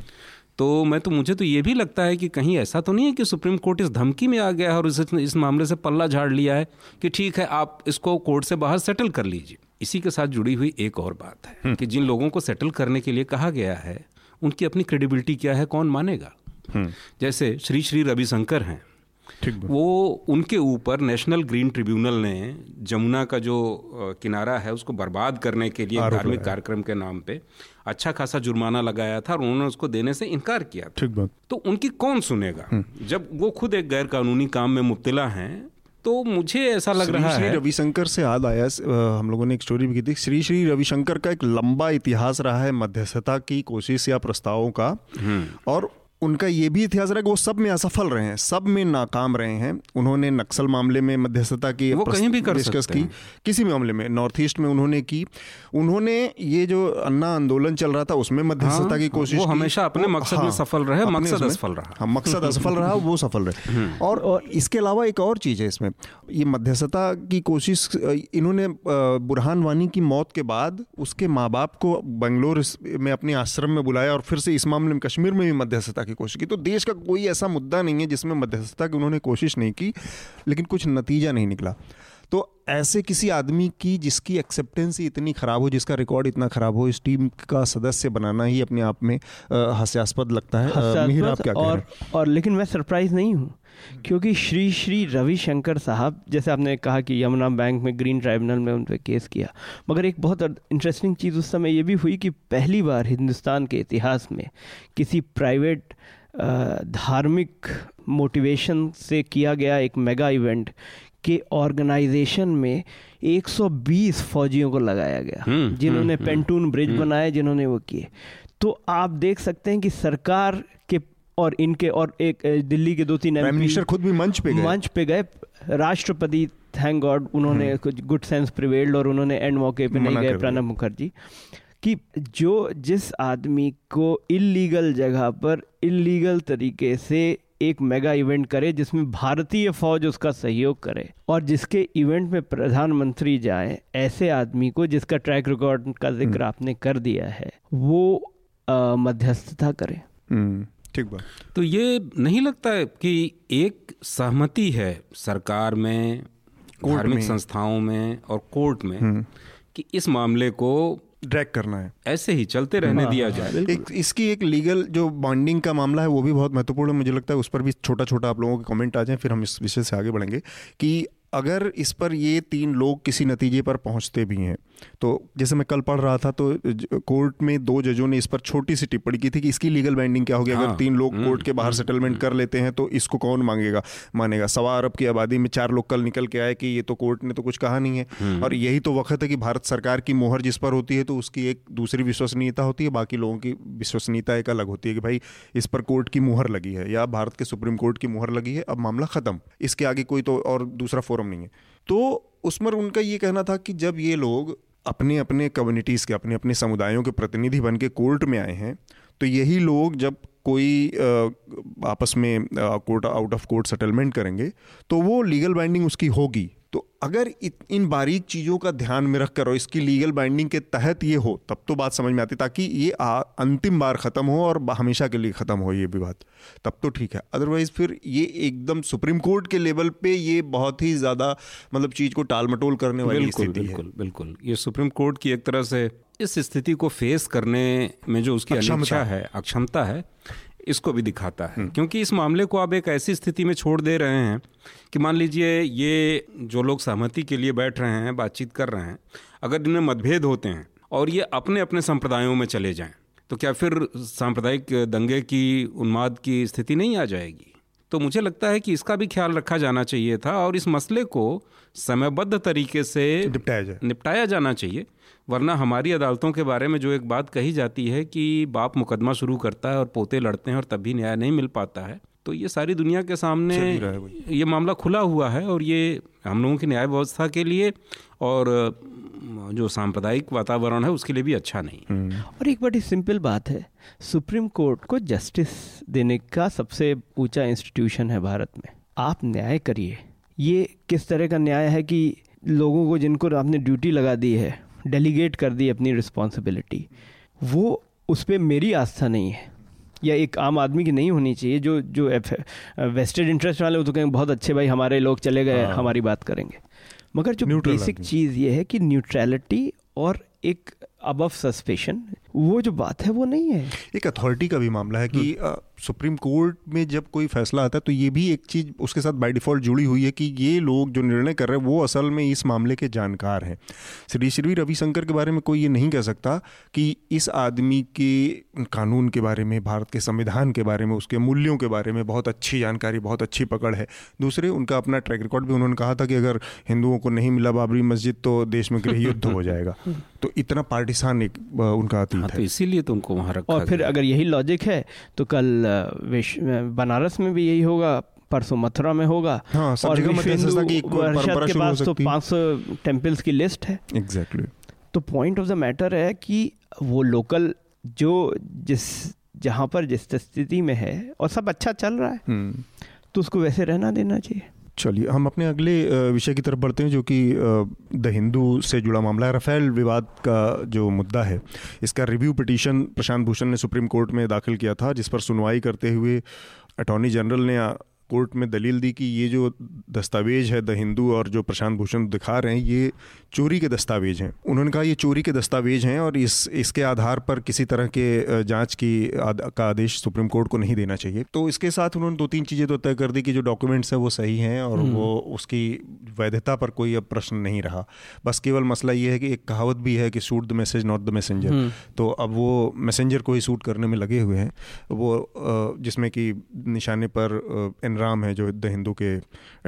तो मैं तो मुझे तो ये भी लगता है कि कहीं ऐसा तो नहीं है कि सुप्रीम कोर्ट इस धमकी में आ गया है और इस इस मामले से पल्ला झाड़ लिया है कि ठीक है आप इसको कोर्ट से बाहर सेटल कर लीजिए। इसी के साथ जुड़ी हुई एक और बात है कि जिन लोगों को सेटल करने के लिए कहा गया है उनकी अपनी क्रेडिबिलिटी क्या है कौन मानेगा? जैसे श्री श्री रविशंकर हैं। ठीक वो उनके ऊपर नेशनल ग्रीन ट्रिब्यूनल ने जमुना का जो किनारा है उसको बर्बाद करने के लिए धार्मिक कार्यक्रम के नाम पे अच्छा खासा जुर्माना लगाया था और उन्होंने उसको देने से इनकार किया था। ठीक बात। तो उनकी कौन सुनेगा? जब वो खुद एक गैर कानूनी काम में मुब्तला हैं तो मुझे ऐसा लग रहा श्री है रविशंकर से याद आया हम लोगों ने एक स्टोरी भी की थी। श्री श्री रविशंकर का एक लंबा इतिहास रहा है मध्यस्थता की कोशिश या प्रस्तावों का। और उनका ये भी इतिहास रहा है कि वो सब में असफल रहे हैं सब में नाकाम रहे हैं। उन्होंने नक्सल मामले में मध्यस्थता की वो कहीं भी कर सकते की हैं। किसी भी मामले में नॉर्थ ईस्ट में उन्होंने की। उन्होंने ये जो अन्ना आंदोलन चल रहा था उसमें मध्यस्थता हाँ, की कोशिश वो हमेशा अपने मकसद में सफल रहे, मकसद असफल रहा। हाँ मकसद असफल रहा वो सफल रहे। <laughs> और और इसके अलावा एक और चीज़ है इसमें ये मध्यस्थता की कोशिश इन्होंने बुरहान वानी की मौत के बाद उसके माँ बाप को बंगलोर में अपने आश्रम में बुलाया और फिर से इस मामले में कश्मीर में भी मध्यस्थता की कोशिश की। तो देश का कोई ऐसा मुद्दा नहीं है जिसमें मध्यस्थता की उन्होंने कोशिश नहीं की लेकिन कुछ नतीजा नहीं निकला। तो ऐसे किसी आदमी की जिसकी एक्सेप्टेंस ही इतनी खराब हो जिसका रिकॉर्ड इतना खराब हो इस टीम का सदस्य बनाना ही अपने आप में हास्यास्पद लगता है। आ, आप क्या और और लेकिन मैं सरप्राइज़ नहीं हूँ। क्योंकि श्री श्री रविशंकर साहब जैसे आपने कहा कि यमुना बैंक में ग्रीन ट्राइब्यूनल में उन पर केस किया मगर एक बहुत इंटरेस्टिंग चीज़ उस समय ये भी हुई कि पहली बार हिंदुस्तान के इतिहास में किसी प्राइवेट धार्मिक मोटिवेशन से किया गया एक मेगा इवेंट के ऑर्गेनाइजेशन में 120 फौजियों को लगाया गया हम्म, जिन्होंने हम्म, पेंटून ब्रिज बनाए जिन्होंने वो किए। तो आप देख सकते हैं कि सरकार के और इनके और एक दिल्ली के दो तीन प्राइम मिनिस्टर खुद भी मंच पे गए। मंच पे गए। राष्ट्रपति थैंक गॉड उन्होंने कुछ गुड सेंस प्रिवेल्ड और उन्होंने एंड मौके पे नहीं गए प्रणब मुखर्जी। कि जो जिस आदमी को इलीगल जगह पर इलीगल तरीके से एक मेगा इवेंट करे जिसमें भारतीय फौज उसका सहयोग करे और जिसके इवेंट में प्रधानमंत्री जाए ऐसे आदमी को जिसका ट्रैक रिकॉर्ड का ज़िक्र आपने कर दिया है वो मध्यस्थता करे। हम्म, ठीक बात। तो ये नहीं लगता है कि एक सहमति है सरकार में धार्मिक। संस्थाओं में और कोर्ट में कि इस मामले को ड्रैग करना है। ऐसे ही चलते रहने दिया जाए। एक इसकी एक लीगल जो बॉन्डिंग का मामला है वो भी बहुत महत्वपूर्ण है। मुझे लगता है उस पर भी छोटा छोटा आप लोगों के कमेंट आ जाए फिर हम इस विषय से आगे बढ़ेंगे कि अगर इस पर ये तीन लोग किसी नतीजे पर पहुँचते भी हैं तो जैसे मैं कल पढ़ रहा था तो कोर्ट में दो जजों ने इस पर छोटी सी टिप्पणी की थी कि इसकी लीगल बाइंडिंग क्या होगी? हाँ, अगर तीन लोग हम्म, कोर्ट के बाहर सेटलमेंट कर लेते हैं तो इसको कौन मांगेगा? मानेगा सवा अरब की आबादी में चार लोग कल निकल के आए कि ये तो कोर्ट ने तो कुछ कहा नहीं है। और यही तो वक्त है कि भारत सरकार की मोहर जिस पर होती है तो उसकी एक दूसरी विश्वसनीयता होती है बाकी लोगों की विश्वसनीयता एक अलग होती है कि भाई इस पर कोर्ट की मुहर लगी है या भारत के सुप्रीम कोर्ट की मुहर लगी है अब मामला खत्म। इसके आगे कोई तो और दूसरा फोरम नहीं है। तो उसमें उनका ये कहना था कि जब ये लोग अपने अपने कम्युनिटीज़ के अपने अपने समुदायों के प्रतिनिधि बन के कोर्ट में आए हैं तो यही लोग जब कोई आपस में court out of court settlement करेंगे तो वो लीगल बाइंडिंग उसकी होगी। तो अगर इन बारीक चीज़ों का ध्यान में रख कर और इसकी लीगल बाइंडिंग के तहत ये हो तब तो बात समझ में आती ताकि ये आ, अंतिम बार ख़त्म हो और हमेशा के लिए ख़त्म हो ये विवाद तब तो ठीक है। अदरवाइज़ फिर ये एकदम सुप्रीम कोर्ट के लेवल पे ये बहुत ही ज़्यादा मतलब चीज़ को टाल मटोल करने वाली स्थिति है। बिल्कुल बिल्कुल। ये सुप्रीम कोर्ट की एक तरह से इस स्थिति को फेस करने में जो उसकी अक्षमता है अक्षमता है इसको भी दिखाता है हम्म। क्योंकि इस मामले को आप एक ऐसी स्थिति में छोड़ दे रहे हैं कि मान लीजिए ये जो लोग सहमति के लिए बैठ रहे हैं बातचीत कर रहे हैं अगर इनमें मतभेद होते हैं और ये अपने अपने संप्रदायों में चले जाएँ तो क्या फिर सांप्रदायिक दंगे की उन्माद की स्थिति नहीं आ जाएगी तो मुझे लगता है कि इसका भी ख्याल रखा जाना चाहिए था और इस मसले को समयबद्ध तरीके से निपटाया जाए। निपटाया जाना चाहिए। वरना हमारी अदालतों के बारे में जो एक बात कही जाती है कि बाप मुकदमा शुरू करता है और पोते लड़ते हैं और तभी न्याय नहीं मिल पाता है तो ये सारी दुनिया के सामने ये मामला खुला हुआ है और ये हम लोगों की न्याय व्यवस्था के लिए और जो सांप्रदायिक वातावरण है उसके लिए भी अच्छा नहीं हम्म। और एक बड़ी सिंपल बात है सुप्रीम कोर्ट को जस्टिस देने का सबसे ऊँचा इंस्टीट्यूशन है भारत में। आप न्याय करिए। ये किस तरह का न्याय है कि लोगों को जिनको आपने ड्यूटी लगा दी है डेलीगेट कर दी अपनी रिस्पॉन्सिबिलिटी वो उस पर मेरी आस्था नहीं है। या एक आम आदमी की नहीं होनी चाहिए जो जो वेस्टेड इंटरेस्ट वाले वो तो कहेंगे बहुत अच्छे भाई हमारे लोग चले गए हाँ। हमारी बात करेंगे। मगर जो बेसिक चीज़ ये है कि न्यूट्रैलिटी और एक अबव सस्पेशन वो जो बात है वो नहीं है। एक अथॉरिटी का भी मामला है कि हम्म। सुप्रीम कोर्ट में जब कोई फैसला आता है तो ये भी एक चीज़ उसके साथ बाय डिफ़ॉल्ट जुड़ी हुई है कि ये लोग जो निर्णय कर रहे हैं वो असल में इस मामले के जानकार हैं। श्री श्री रविशंकर के बारे में कोई ये नहीं कह सकता कि इस आदमी के कानून के बारे में भारत के संविधान के बारे में उसके मूल्यों के बारे में बहुत अच्छी जानकारी बहुत अच्छी पकड़ है। दूसरे उनका अपना ट्रैक रिकॉर्ड भी उन्होंने कहा था कि अगर हिंदुओं को नहीं मिला बाबरी मस्जिद तो देश में गृह युद्ध हो जाएगा। <laughs> तो इतना पार्टिसान एक उनका हाँ, तो इसीलिए तो उनको वहाँ रखा और फिर अगर यही लॉजिक है तो कल बनारस में भी यही होगा परसों मथुरा में होगा। हाँ, और के पास तो 500 टेम्पल्स की लिस्ट है। Exactly exactly. तो पॉइंट ऑफ़ द मैटर है कि वो लोकल जो जिस जहाँ पर जिस स्थिति में है और सब अच्छा चल रहा है हम्म। तो उसको वैसे रहना देना चाहिए। चलिए, हम अपने अगले विषय की तरफ़ बढ़ते हैं जो कि द हिंदू से जुड़ा मामला है। रफेल विवाद का जो मुद्दा है, इसका रिव्यू पिटीशन प्रशांत भूषण ने सुप्रीम कोर्ट में दाखिल किया था, जिस पर सुनवाई करते हुए अटॉर्नी जनरल ने कोर्ट में दलील दी कि ये जो दस्तावेज़ है द हिंदू और जो प्रशांत भूषण दिखा रहे हैं ये चोरी के दस्तावेज़ हैं। उन्होंने कहा ये चोरी के दस्तावेज़ हैं और इस इसके आधार पर किसी तरह के जाँच की आद, का आदेश सुप्रीम कोर्ट को नहीं देना चाहिए। तो इसके साथ उन्होंने दो तीन चीज़ें तो तय कर दी कि जो डॉक्यूमेंट्स हैं वो सही हैं और हम्म। वो उसकी वैधता पर कोई अब प्रश्न नहीं रहा। बस केवल मसला ये है कि एक कहावत भी है कि shoot the message not the messenger तो अब वो मैसेंजर को ही शूट करने में लगे हुए हैं। वो जिसमें कि निशाने पर राम हैं जो द हिंदू के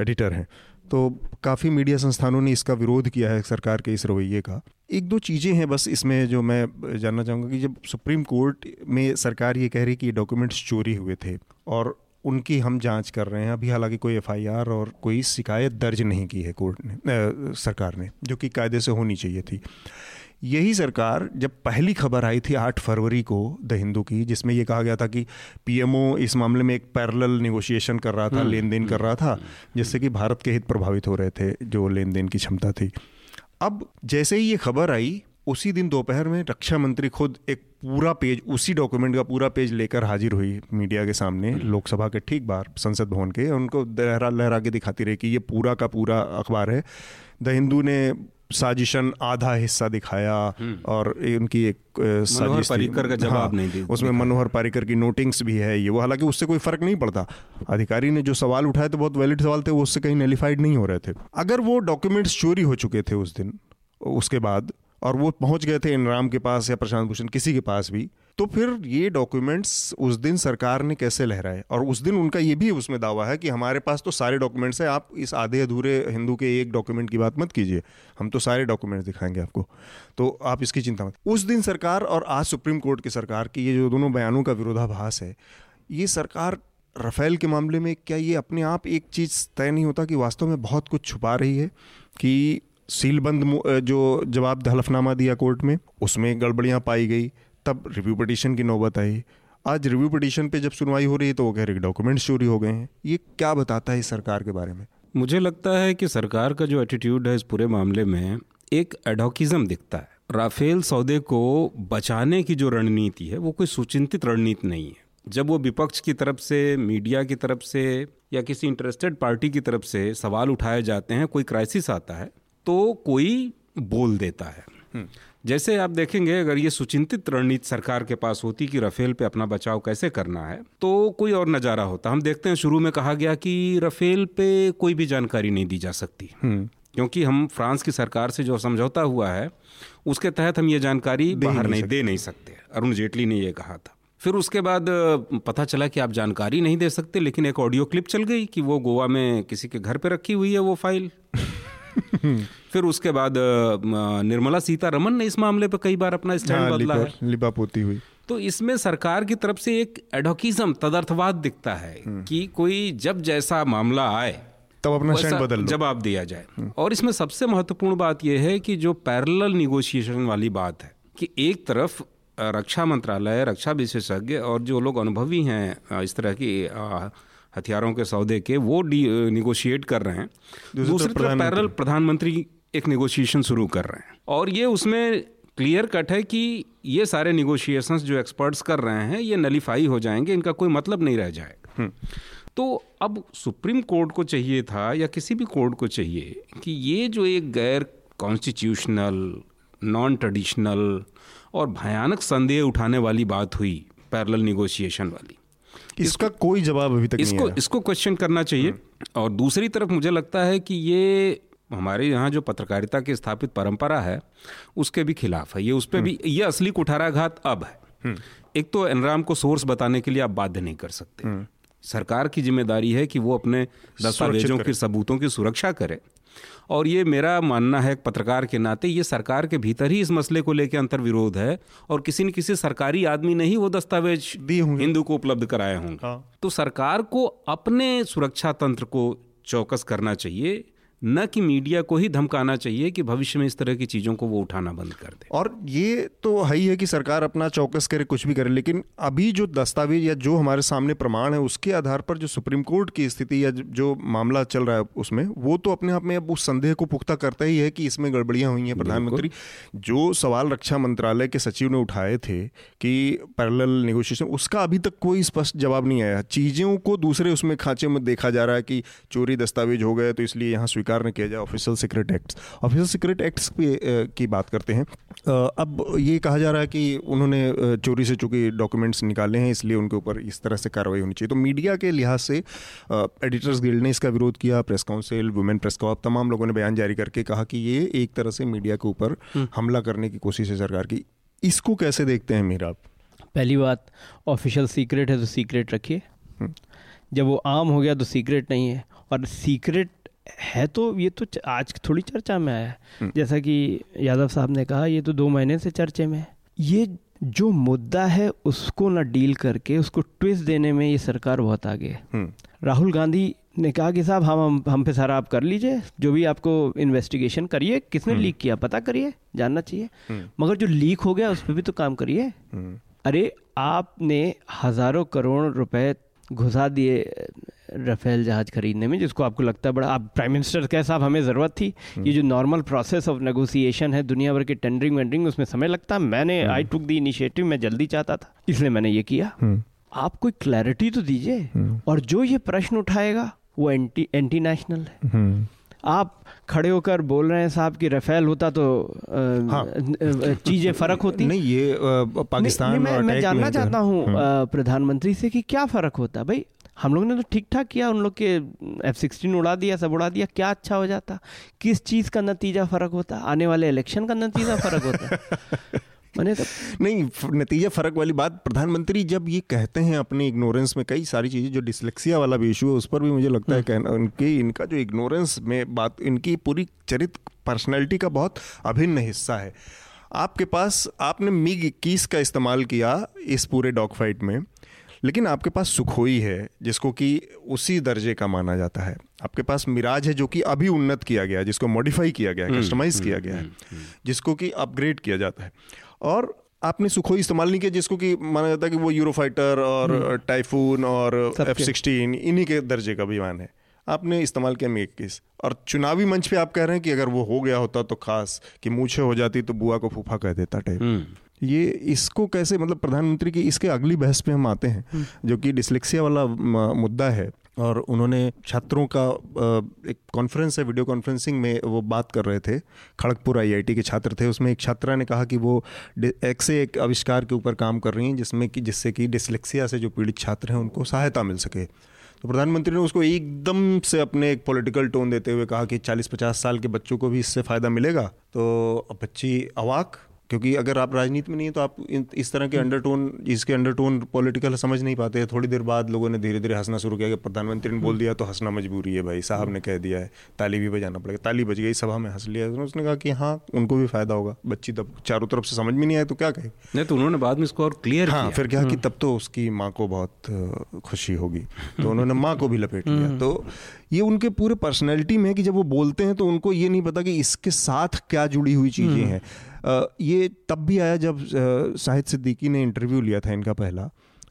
एडिटर हैं। तो काफ़ी मीडिया संस्थानों ने इसका विरोध किया है सरकार के इस रवैये का। एक दो चीज़ें हैं बस इसमें जो मैं जानना चाहूँगा कि जब सुप्रीम कोर्ट में सरकार ये कह रही कि ये डॉक्यूमेंट्स चोरी हुए थे और उनकी हम जाँच कर रहे हैं अभी हालाँकि कोई एफआईआर और कोई शिकायत दर्ज नहीं की है कोर्ट ने आ, सरकार ने जो कि कायदे से होनी चाहिए थी। यही सरकार जब पहली खबर आई थी आठ फरवरी को द हिंदू की जिसमें यह कहा गया था कि पीएमओ इस मामले में एक पैरेलल निगोशिएशन कर रहा था हम्म, लेन देन कर रहा था हम्म, हम्म। जिससे कि भारत के हित प्रभावित हो रहे थे जो लेन देन की क्षमता थी। अब जैसे ही ये खबर आई उसी दिन दोपहर में रक्षा मंत्री खुद एक पूरा पेज उसी डॉक्यूमेंट का पूरा पेज लेकर हाजिर हुई मीडिया के सामने लोकसभा के ठीक बाहर संसद भवन के उनको लहरा लहरा के दिखाती रही कि ये पूरा का पूरा अखबार है। द हिंदू ने साजिशन आधा हिस्सा दिखाया हम्म। और उनकी एक मनोहर पारिकर का जवाब हाँ, नहीं दिया। उसमें मनोहर पारिकर की नोटिंग्स भी है ये वो। हालाँकि उससे कोई फ़र्क नहीं पड़ता। अधिकारी ने जो सवाल उठाए थे बहुत वैलिड सवाल थे वो उससे कहीं नेलीफाइड नहीं हो रहे थे। अगर वो डॉक्यूमेंट्स चोरी हो चुके थे उस दिन उसके बाद और वो पहुँच गए थे इनराम के पास या प्रशांत भूषण किसी के पास भी तो फिर ये डॉक्यूमेंट्स उस दिन सरकार ने कैसे लहराए? और उस दिन उनका ये भी उसमें दावा है कि हमारे पास तो सारे डॉक्यूमेंट्स हैं, आप इस आधे अधूरे हिंदू के एक डॉक्यूमेंट की बात मत कीजिए। हम तो सारे डॉक्यूमेंट्स दिखाएँगे आपको। तो आप इसकी चिंता मत उस दिन सरकार और आज सुप्रीम कोर्ट की सरकार की ये जो दोनों बयानों का विरोधाभास है, ये सरकार रफेल के मामले में क्या ये अपने आप एक चीज़ तय नहीं होता कि वास्तव में बहुत कुछ छुपा रही है? कि सीलबंद जो जवाब हलफनामा दिया कोर्ट में, उसमें गड़बड़ियाँ पाई गई तब रिव्यू पटिशन की नौबत आई। आज रिव्यू पटिशन पे जब सुनवाई हो रही है तो वो कह रहे डॉक्यूमेंट्स चोरी हो गए हैं। ये क्या बताता है इस सरकार के बारे में? मुझे लगता है कि सरकार का जो एटीट्यूड है इस पूरे मामले में एक एडोकिज्म दिखता है। राफेल सौदे को बचाने की जो रणनीति है वो कोई सुचिंतित रणनीति नहीं है। जब वो विपक्ष की तरफ़ से मीडिया की तरफ़ से या किसी इंटरेस्टेड पार्टी की तरफ़ से सवाल उठाए जाते हैं कोई क्राइसिस आता है तो कोई बोल देता है। हम्म। जैसे आप देखेंगे अगर ये सुचिंतित रणनीति सरकार के पास होती कि रफेल पे अपना बचाव कैसे करना है तो कोई और नज़ारा होता। हम देखते हैं शुरू में कहा गया कि रफेल पे कोई भी जानकारी नहीं दी जा सकती। हम्म। क्योंकि हम फ्रांस की सरकार से जो समझौता हुआ है उसके तहत हम ये जानकारी बाहर नहीं, नहीं दे नहीं सकते। अरुण जेटली ने यह कहा था। फिर उसके बाद पता चला कि आप जानकारी नहीं दे सकते लेकिन एक ऑडियो क्लिप चल गई कि वो गोवा में किसी के घर पे रखी हुई है वो फ़ाइल। <laughs> फिर उसके बाद निर्मला सीतारमन ने इस मामले पर कई बार अपना स्टैंड हाँ, बदला है लिपाप होती हुई तो इसमें सरकार की तरफ़ से एक एडोकिज्म तदर्थवाद दिखता है हम्म। कि कोई जब जैसा मामला आए तब अपना स्टैंड बदल जवाब दिया जाए हम्म। और इसमें सबसे महत्वपूर्ण बात यह है कि जो पैरेलल निगोशिएशन वाली बात है कि एक तरफ़ रक्षा मंत्रालय रक्षा विशेषज्ञ और जो लोग अनुभवी हैं इस तरह की हथियारों के सौदे के वो निगोशिएट कर रहे हैं। दूसरी तरफ़ पैरल प्रधानमंत्री। एक निगोशिएशन शुरू कर रहे हैं। और ये उसमें क्लियर कट है कि ये सारे निगोशिएशंस जो एक्सपर्ट्स कर रहे हैं ये नलीफाई हो जाएँगे इनका कोई मतलब नहीं रह जाएगा हम्म। तो अब सुप्रीम कोर्ट को चाहिए था या किसी भी कोर्ट को चाहिए कि ये जो एक गैर कॉन्स्टिट्यूशनल नॉन ट्रेडिशनल और भयानक संदेह उठाने वाली बात हुई पैरेलल निगोशिएशन वाली इसका कोई जवाब अभी तक इसको नहीं आया। इसको क्वेश्चन करना चाहिए हम्म। और दूसरी तरफ़ मुझे लगता है कि ये हमारे यहाँ जो पत्रकारिता की स्थापित परंपरा है उसके भी खिलाफ है ये उस पर भी हम्म। ये असली कुठाराघात अब है हम्म। एक तो एनराम को सोर्स बताने के लिए आप बाध्य नहीं कर सकते सरकार की ज़िम्मेदारी है कि वो अपने दस्तावेजों के सबूतों की सुरक्षा करे और ये मेरा मानना है पत्रकार के नाते ये सरकार के भीतर ही इस मसले को लेकर अंतर्विरोध है और किसी न किसी सरकारी आदमी ने ही वो दस्तावेज़ हिंदू को उपलब्ध कराए होंगे। हाँ। तो सरकार को अपने सुरक्षा तंत्र को चौकस करना चाहिए। न कि मीडिया को ही धमकाना चाहिए कि भविष्य में इस तरह की चीज़ों को वो उठाना बंद कर दे। और ये तो है ही है कि सरकार अपना चौकस करे कुछ भी करे लेकिन अभी जो दस्तावेज़ या जो हमारे सामने प्रमाण है उसके आधार पर जो सुप्रीम कोर्ट की स्थिति या जो मामला चल रहा है उसमें वो तो अपने आप में अब उस संदेह को पुख्ता करता ही है कि इसमें गड़बड़ियाँ हुई हैं प्रधानमंत्री। जो सवाल रक्षा मंत्रालय के सचिव ने उठाए थे कि पैरल निगोशिएशन उसका अभी तक कोई स्पष्ट जवाब नहीं आया। चीज़ों को दूसरे उसमें खांचे में देखा जा रहा है कि चोरी दस्तावेज़ हो गए तो इसलिए यहाँ स्वीकार स्वीकार न किया जाए official secret acts official secret acts की बात करते हैं। अब ये कहा जा रहा है कि उन्होंने चोरी से चूँकि डॉक्यूमेंट्स निकाले हैं इसलिए उनके ऊपर इस तरह से कार्रवाई होनी चाहिए। तो मीडिया के लिहाज से एडिटर्स गिल्ड ने इसका विरोध किया press council women press corps तमाम लोगों ने बयान जारी करके कहा कि ये एक तरह से मीडिया के ऊपर हम्म। हमला करने की कोशिश है सरकार की। इसको कैसे देखते हैं मीरा आप? पहली बात ऑफिशियल सीक्रेट है तो सीक्रेट रखिए। हम्म। जब वो आम हो गया तो सीक्रेट नहीं है। और सीक्रेट है तो ये तो आज थोड़ी चर्चा में आया है। हम्म। जैसा कि यादव साहब ने कहा ये तो दो महीने से चर्चे में है। ये जो मुद्दा है उसको ना डील करके उसको ट्विस्ट देने में ये सरकार बहुत आगे है। हम्म। राहुल गांधी ने कहा कि साहब हम हम हम पे सारा आप कर लीजिए जो भी आपको इन्वेस्टिगेशन करिए किसने लीक हम्म। किया पता करिए जानना चाहिए। मगर जो लीक हो गया उस पर भी तो काम करिए। अरे आपने हज़ारों करोड़ रुपए घुसा दिए रफेल जहाज़ खरीदने में जिसको आपको लगता है बड़ा आप प्राइम मिनिस्टर कह साहब हमें ज़रूरत थी। ये जो नॉर्मल प्रोसेस ऑफ़ नेगोशिएशन है दुनिया भर के टेंडरिंग वेंडरिंग उसमें समय लगता। है मैंने आई टुक दी इनिशिएटिव मैं जल्दी चाहता था इसलिए मैंने ये किया। हम्म। आप कोई क्लैरिटी तो दीजिए। हम्म। और जो ये प्रश्न उठाएगा वो एंटी एंटी नेशनल है। हम्म। आप खड़े होकर बोल रहे हैं साहब कि रफेल होता तो हाँ। चीज़ें फ़र्क होती। नहीं ये पाकिस्तान नहीं, नहीं, मैं, मैं जानना चाहता हूँ प्रधानमंत्री से कि क्या फ़र्क होता? भाई हम लोग ने तो ठीक ठाक किया उन लोग के एफ़ सिक्सटीन उड़ा दिया सब उड़ा दिया क्या अच्छा हो जाता? किस चीज़ का नतीजा फ़र्क होता? आने वाले इलेक्शन का नतीजा फ़र्क होता? <laughs> मैंने तो नहीं नतीजा फ़र्क वाली बात प्रधानमंत्री जब ये कहते हैं अपने इग्नोरेंस में कई सारी चीज़ें जो डिसलेक्सिया वाला भी इशू है उस पर भी मुझे लगता है हम्म। कहना उनकी इनका जो इग्नोरेंस में बात इनकी पूरी चरित्र पर्सनैलिटी का बहुत अभिन्न हिस्सा है। आपके पास आपने मिग इक्कीस का इस्तेमाल किया इस पूरे डॉग फाइट में लेकिन आपके पास सुखोई है जिसको कि उसी दर्जे का माना जाता है। आपके पास मिराज है जो कि अभी उन्नत किया गया जिसको मॉडिफाई किया गया है कस्टमाइज हम्म, किया हम्म, गया है हम्म, जिसको कि अपग्रेड किया जाता है। और आपने सुखोई इस्तेमाल नहीं किया जिसको कि माना जाता है कि वो यूरोफाइटर और टाइफून और एफ़ सिक्सटीन इन्हीं के दर्जे का विमान है। आपने इस्तेमाल किया मेक किस और चुनावी मंच पे आप कह रहे हैं कि अगर वो हो गया होता तो खास कि मूछे हो जाती तो बुआ को फूफा कह देता टाइप हम्म। ये इसको कैसे मतलब प्रधानमंत्री की इसके अगली बहस पे हम आते हैं जो कि डिसलेक्सिया वाला मुद्दा है। और उन्होंने छात्रों का एक कॉन्फ्रेंस है वीडियो कॉन्फ्रेंसिंग में वो बात कर रहे थे। खड़गपुर आईआईटी के छात्र थे। उसमें एक छात्रा ने कहा कि वो एक से एक आविष्कार के ऊपर काम कर रही हैं, जिसमें कि, जिससे कि डिसलेक्सिया से जो पीड़ित छात्र हैं, उनको सहायता मिल सके। तो प्रधानमंत्री ने उसको एकदम से अपने एक पॉलिटिकल टोन देते हुए कहा कि 40-50 साल के बच्चों को भी इससे फ़ायदा मिलेगा। तो बच्ची अवाक क्योंकि अगर आप राजनीति में नहीं है तो आप इस तरह के अंडरटोन इसके अंडरटोन पॉलिटिकल समझ नहीं पाते। थोड़ी देर बाद लोगों ने धीरे धीरे हंसना शुरू किया कि प्रधानमंत्री ने बोल दिया तो हंसना मजबूरी है भाई साहब ने कह दिया है ताली भी बजाना पड़ेगा। ताली बज गई सभा में हंस लिया। तो उसने कहा कि हाँ उनको भी फ़ायदा होगा। बच्ची तब चारों तरफ़ से समझ में नहीं आया तो क्या कहे? नहीं तो उन्होंने बाद में इसको और क्लियर हाँ फिर क्या कि तब तो उसकी माँ को बहुत खुशी होगी। <laughs> तो उन्होंने माँ को भी लपेट लिया। तो ये उनके पूरे पर्सनैलिटी में है कि जब वो बोलते हैं तो उनको ये नहीं पता कि इसके साथ क्या जुड़ी हुई चीज़ें हैं। ये तब भी आया जब शाहिद सिद्दीकी ने इंटरव्यू लिया था इनका पहला।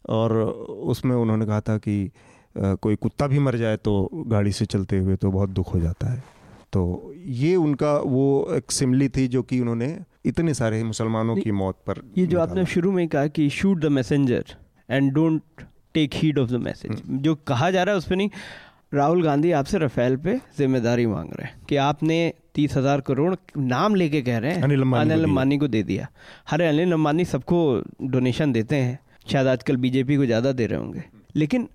और उसमें उन्होंने कहा था कि कोई कुत्ता भी मर जाए तो गाड़ी से चलते हुए तो बहुत दुख हो जाता है। तो ये उनका वो एक सिमली थी जो कि उन्होंने इतने सारे मुसलमानों की मौत पर ये जो आपने शुरू में कहा कि shoot the messenger and don't take heed of the message जो कहा जा रहा है उस पर नहीं राहुल गांधी आपसे रफेल पे ज़िम्मेदारी मांग रहे हैं कि आपने तीस हज़ार करोड़ नाम लेके कह रहे हैं। अनिल अंबानी को दे दिया। अरे अनिल अंबानी सबको डोनेशन देते हैं। शायद आजकल बीजेपी को ज़्यादा दे रहे होंगे। लेकिन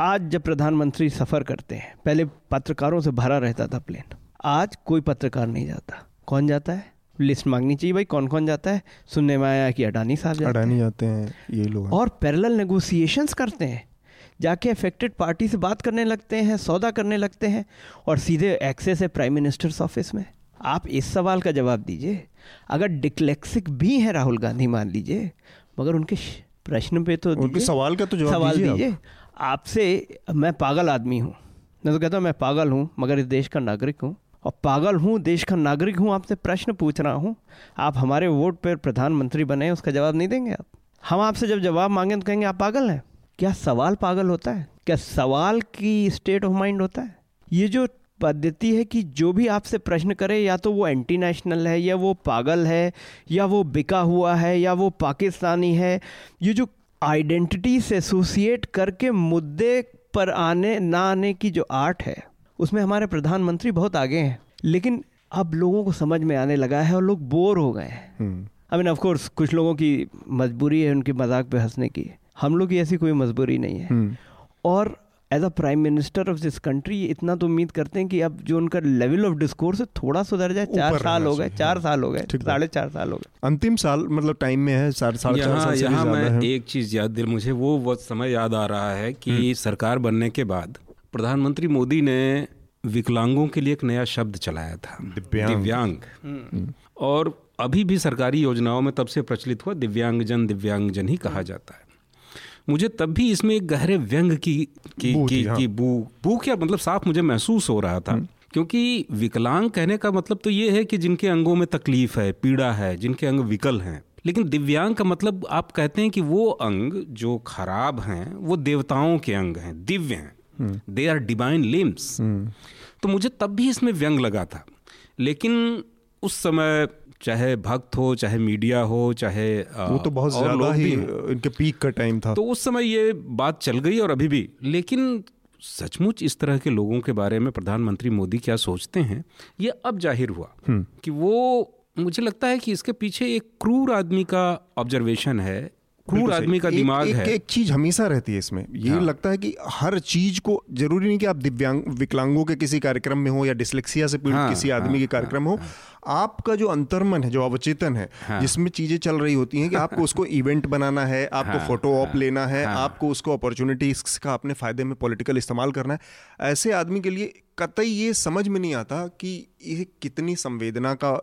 आज जब प्रधानमंत्री सफ़र करते हैं पहले पत्रकारों से भरा रहता था प्लेन आज कोई पत्रकार नहीं जाता। कौन जाता है? लिस्ट मांगनी चाहिए भाई कौन कौन जाता है? सुनने में आया कि अडानी साहब जाते अडानी जाते हैं ये लोग। और पैरेलल नेगोशिएशंस करते हैं। जाके अफेक्टेड पार्टी से बात करने लगते हैं सौदा करने लगते हैं और सीधे एक्सेस है प्राइम मिनिस्टर्स ऑफ़िस में। आप इस सवाल का जवाब दीजिए। अगर डिक्लेक्सिक भी हैं राहुल गांधी मान लीजिए मगर उनके प्रश्न पे तो उनके सवाल का तो जवाब सवाल दीजिए आप। दीजिए। आपसे मैं पागल आदमी हूँ। मैं तो कहता हूँ मैं पागल हूँ मगर इस देश का नागरिक हूँ। और पागल हूँ देश का नागरिक हूँ आपसे प्रश्न पूछ रहा हूँ। आप हमारे वोट पर प्रधानमंत्री बने उसका जवाब नहीं देंगे आप। हम आपसे जब जवाब मांगे तो कहेंगे आप पागल हैं। क्या सवाल पागल होता है? क्या सवाल की स्टेट ऑफ़ माइंड होता है? ये जो पद्धति है कि जो भी आपसे प्रश्न करे या तो वो एंटी नेशनल है या वो पागल है या वो बिका हुआ है या वो पाकिस्तानी है ये जो आइडेंटिटी से एसोसिएट करके मुद्दे पर आने ना आने की जो आर्ट है उसमें हमारे प्रधानमंत्री बहुत आगे हैं। लेकिन अब लोगों को समझ में आने लगा है और लोग बोर हो गए हैं। आई मीन ऑफकोर्स कुछ लोगों की मजबूरी है उनके मज़ाक पे हंसने की। हम लोग की ऐसी कोई मजबूरी नहीं है। हम्म। और as a prime minister of this country इतना तो उम्मीद करते हैं कि अब जो उनका लेवल ऑफ़ डिस्कोर्स है थोड़ा सुधर जाए चार साल हो गए चार। साल हो गए साढ़े चार साल हो गए। अंतिम साल मतलब टाइम में है चार साल यहाँ मैं है। एक चीज़ याद दिल मुझे वो वो समय याद आ रहा है कि सरकार बनने के बाद प्रधानमंत्री मोदी ने विकलांगों के लिए एक नया शब्द चलाया था दिव्यांग। दिव्यांग। और अभी भी सरकारी योजनाओं में तब से प्रचलित हुआ दिव्यांगजन दिव्यांगजन ही कहा जाता है। मुझे तब भी इसमें एक गहरे व्यंग की की बू की, हाँ। की बू बू क्या मतलब साफ़ मुझे महसूस हो रहा था। क्योंकि विकलांग कहने का मतलब तो ये है कि जिनके अंगों में तकलीफ़ है पीड़ा है जिनके अंग विकल हैं। लेकिन दिव्यांग का मतलब आप कहते हैं कि वो अंग जो खराब हैं वो देवताओं के अंग हैं दिव्य हैं। दे आर डिवाइन लिम्स तो मुझे तब भी इसमें व्यंग लगा था। लेकिन उस समय चाहे भक्त हो चाहे मीडिया हो चाहे वो तो बहुत ज़्यादा ही इनके पीक का टाइम था। तो उस समय ये बात चल गई और अभी भी। लेकिन सचमुच इस तरह के लोगों के बारे में प्रधानमंत्री मोदी क्या सोचते हैं ये अब ज़ाहिर हुआ कि वो मुझे लगता है कि इसके पीछे एक क्रूर आदमी का ऑब्जर्वेशन है क्रूर आदमी का दिमाग एक, है एक चीज़ हमेशा रहती है इसमें ये हाँ। लगता है कि हर चीज़ को ज़रूरी नहीं कि आप दिव्यांग विकलांगों के किसी कार्यक्रम में हो या डिसलेक्सिया से पीड़ित हाँ, किसी आदमी हाँ, के कार्यक्रम हो आपका जो अंतर्मन है जो अवचेतन है हाँ। जिसमें चीज़ें चल रही होती हैं कि <laughs> आपको उसको इवेंट बनाना है आपको हाँ, फ़ोटो ऑप हाँ, लेना है हाँ। आपको उसको अपॉर्चुनिटीज़ का अपने फ़ायदे में पॉलिटिकल इस्तेमाल करना है ऐसे आदमी के लिए कतई ये समझ में नहीं आता कि ये कितनी संवेदना का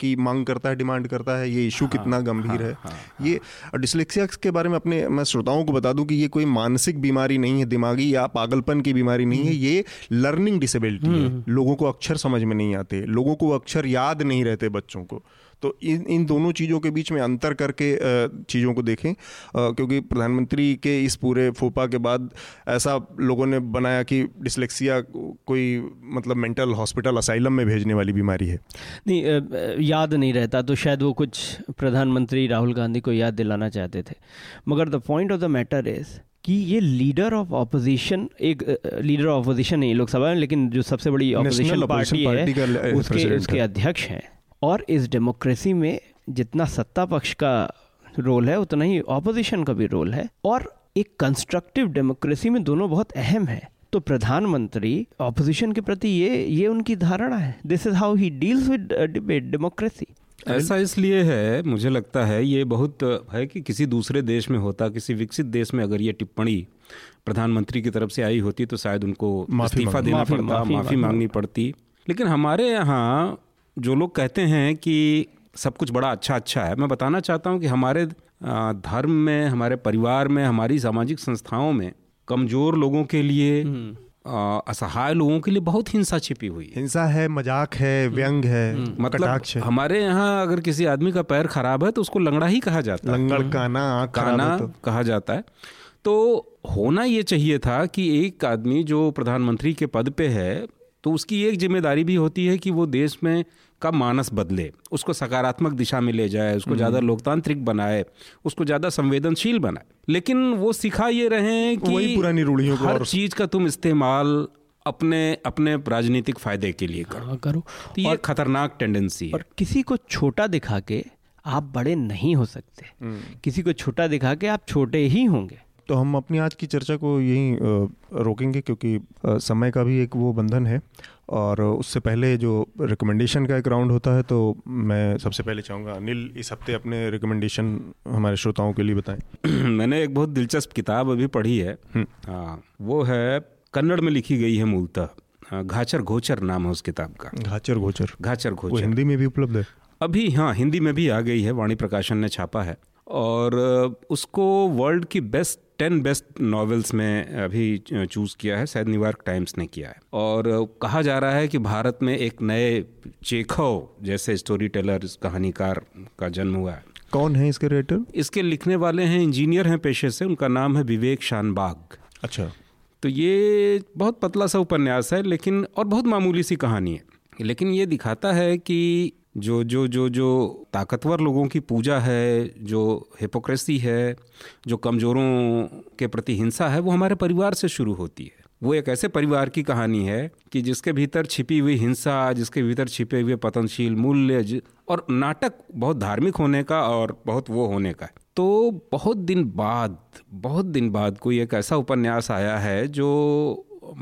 की मांग करता है डिमांड करता है ये इशू हाँ, कितना गंभीर हाँ, है। हाँ, हाँ, ये डिसलेक्सिया के बारे में अपने मैं श्रोताओं को बता दूँ कि ये कोई मानसिक बीमारी नहीं है दिमागी या पागलपन की बीमारी नहीं है ये लर्निंग डिसेबिलिटी है। लोगों को अक्षर समझ में नहीं आते लोगों को अक्षर याद नहीं रहते बच्चों को। तो इन इन दोनों चीज़ों के बीच में अंतर करके चीज़ों को देखें क्योंकि प्रधानमंत्री के इस पूरे फोपा के बाद ऐसा लोगों ने बनाया कि डिसलेक्सिया कोई मतलब मेंटल हॉस्पिटल असाइलम में भेजने वाली बीमारी है। नहीं याद नहीं रहता तो शायद वो कुछ प्रधानमंत्री राहुल गांधी को याद दिलाना चाहते थे। मगर the point of the matter is कि ये लीडर ऑफ़ ऑपोजिशन एक लीडर ऑफ़ ऑपोजिशन नहीं लोकसभा में लेकिन जो सबसे बड़ी ऑपोजिशन पार्टी है उसके उसके अध्यक्ष हैं। और इस डेमोक्रेसी में जितना सत्ता पक्ष का रोल है उतना ही ऑपोजिशन का भी रोल है। और एक कंस्ट्रक्टिव डेमोक्रेसी में दोनों बहुत अहम है। तो प्रधानमंत्री ऑपोजिशन के प्रति ये ये उनकी धारणा है। This is how he deals with debate democracy ऐसा इसलिए है मुझे लगता है ये बहुत है कि किसी दूसरे देश में होता किसी विकसित देश में अगर ये टिप्पणी प्रधानमंत्री की तरफ़ से आई होती तो शायद उनको इस्तीफा देना पड़ता माफ़ी, माफ़ी मांगनी पड़ती। लेकिन हमारे यहाँ जो लोग कहते हैं कि सब कुछ बड़ा अच्छा अच्छा है मैं बताना चाहता हूँ कि हमारे धर्म में हमारे परिवार में हमारी सामाजिक संस्थाओं में कमज़ोर लोगों के लिए हम्म। असहाय लोगों के लिए बहुत हिंसा छिपी हुई है हिंसा है मज़ाक है हम्म। व्यंग है। मतलब हमारे यहाँ अगर किसी आदमी का पैर खराब है तो उसको लंगड़ा ही कहा जाता है लंगड़ काना काना तो। कहा जाता है तो होना ये चाहिए था कि एक आदमी जो प्रधानमंत्री के पद पे है तो उसकी एक ज़िम्मेदारी भी होती है कि वो देश में का मानस बदले। उसको सकारात्मक दिशा में ले जाए उसको ज़्यादा हम्म। लोकतांत्रिक बनाए उसको ज़्यादा संवेदनशील बनाए। लेकिन वो सिखा ये रहे कि वही पुरानी रूढ़ियों को हर चीज़ का तुम इस्तेमाल अपने अपने राजनीतिक फ़ायदे के लिए करो। हाँ, करो। तो ये खतरनाक टेंडेंसी है। और किसी को छोटा दिखा के आप बड़े नहीं हो सकते। हम्म। किसी को छोटा दिखा के आप छोटे ही होंगे। तो हम अपनी आज की चर्चा को यहीं रोकेंगे क्योंकि समय का भी एक वो बंधन है। और उससे पहले जो रिकमेंडेशन का एक राउंड होता है तो मैं सबसे पहले चाहूँगा अनिल इस हफ़्ते अपने रिकमेंडेशन हमारे श्रोताओं के लिए बताएँ। <clears throat> मैंने एक बहुत दिलचस्प किताब अभी पढ़ी है। आ, हम्म। वो है कन्नड़ में लिखी गई है मूलतः। घाचर घोचर नाम है उस किताब का। घाचर घोचर। घाचर घोचर। हिंदी में भी उपलब्ध है? अभी हाँ हिंदी में भी आ गई है। वाणी प्रकाशन ने छापा है। और उसको वर्ल्ड की बेस्ट टेन बेस्ट नॉवेल्स में अभी चूज़ किया है शायद न्यूयॉर्क टाइम्स ने किया है। और कहा जा रहा है कि भारत में एक नए चेखव जैसे स्टोरी टेलर कहानीकार का जन्म हुआ है। कौन है इसके राइटर? इसके लिखने वाले हैं इंजीनियर हैं पेशे से उनका नाम है विवेक शानबाग। अच्छा। तो ये बहुत पतला सा उपन्यास है लेकिन और बहुत मामूली सी कहानी है। लेकिन ये दिखाता है कि जो जो जो जो ताकतवर लोगों की पूजा है, जो हिपोक्रेसी है, जो कमज़ोरों के प्रति हिंसा है, वो हमारे परिवार से शुरू होती है। वो एक ऐसे परिवार की कहानी है कि जिसके भीतर छिपी हुई हिंसा, जिसके भीतर छिपे हुए पतनशील मूल्य और नाटक बहुत धार्मिक होने का और बहुत वो होने का है। तो बहुत दिन बाद, बहुत दिन बाद कोई एक ऐसा उपन्यास आया है जो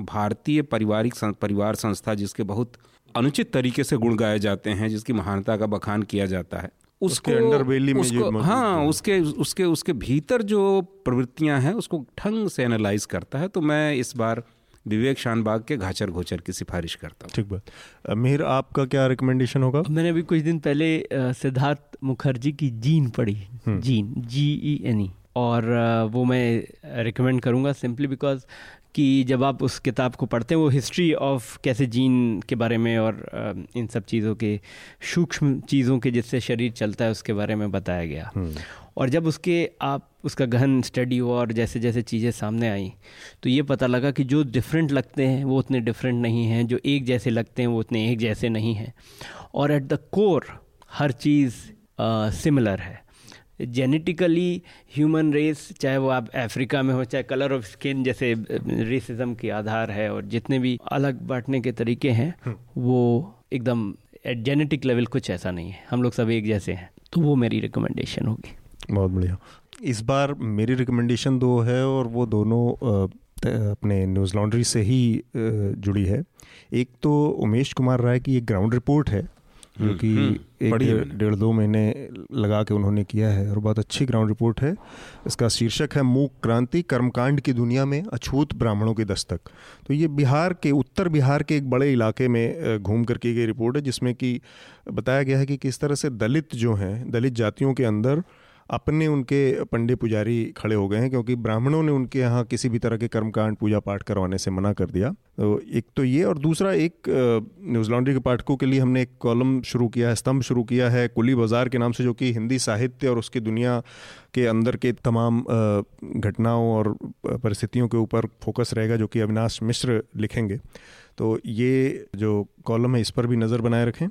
भारतीय पारिवारिक परिवार संस्था जिसके बहुत अनुचित तरीके से गुण गाए जाते हैं जिसकी महानता का बखान किया जाता है। उसको अंडरबेली में उसको, हाँ उसके उसके उसके भीतर जो प्रवृत्तियाँ हैं उसको ढंग से एनालाइज करता है तो मैं इस बार विवेक शानबाग के घाचर घोचर की सिफारिश करता हूँ। ठीक बात। मेहर आपका क्या रिकमेंडेशन होगा? मैंने अभी कुछ दिन पहले सिद्धार्थ मुखर्जी की जीन पढ़ी। हम्म। जीन जी ई एन ई और वो मैं रिकमेंड करूँगा सिंपली बिकॉज़ कि जब आप उस किताब को पढ़ते हैं वो हिस्ट्री ऑफ़ कैसे जीन के बारे में और इन सब चीज़ों के सूक्ष्म चीज़ों के जिससे शरीर चलता है उसके बारे में बताया गया। हम्म। और जब उसके आप उसका गहन स्टडी हुआ और जैसे जैसे चीज़ें सामने आई तो ये पता लगा कि जो डिफरेंट लगते हैं वो उतने डिफरेंट नहीं हैं जो एक जैसे लगते हैं वो उतने एक जैसे नहीं हैं। और एट द कोर हर चीज़ सिमिलर है। जेनेटिकली ह्यूमन रेस चाहे वो आप अफ्रीका में हो चाहे कलर ऑफ़ स्किन जैसे रेसिज्म के आधार है और जितने भी अलग बांटने के तरीके हैं हम्म। वो एकदम एट जेनेटिक लेवल कुछ ऐसा नहीं है। हम लोग सब एक जैसे हैं। तो वो मेरी रिकमेंडेशन होगी। बहुत बढ़िया। इस बार मेरी रिकमेंडेशन दो है और वो दोनों अपने न्यूज़ लॉन्ड्री से ही जुड़ी है। एक तो उमेश कुमार राय की एक ग्राउंड रिपोर्ट है। जो हम्म, कि हम्म, एक डेढ़ दो महीने लगा के उन्होंने किया है और बहुत अच्छी ग्राउंड रिपोर्ट है। इसका शीर्षक है मूक क्रांति कर्मकांड की दुनिया में अछूत ब्राह्मणों की दस्तक। तो ये बिहार के उत्तर बिहार के एक बड़े इलाके में घूम कर की गई रिपोर्ट है जिसमें कि बताया गया है कि किस तरह से दलित जो हैं दलित जातियों के अंदर अपने उनके पंडे पुजारी खड़े हो गए हैं, क्योंकि ब्राह्मणों ने उनके यहाँ किसी भी तरह के कर्मकांड पूजा पाठ करवाने से मना कर दिया। तो एक तो ये और दूसरा एक न्यूज़ लॉन्ड्री के पाठकों के लिए हमने एक कॉलम शुरू किया है, स्तंभ शुरू किया है, कुली बाज़ार के नाम से, जो कि हिंदी साहित्य और उसकी दुनिया के अंदर के तमाम घटनाओं और परिस्थितियों के ऊपर फोकस रहेगा, जो कि अविनाश मिश्र लिखेंगे। तो ये जो कॉलम है, इस पर भी नज़र बनाए रखें।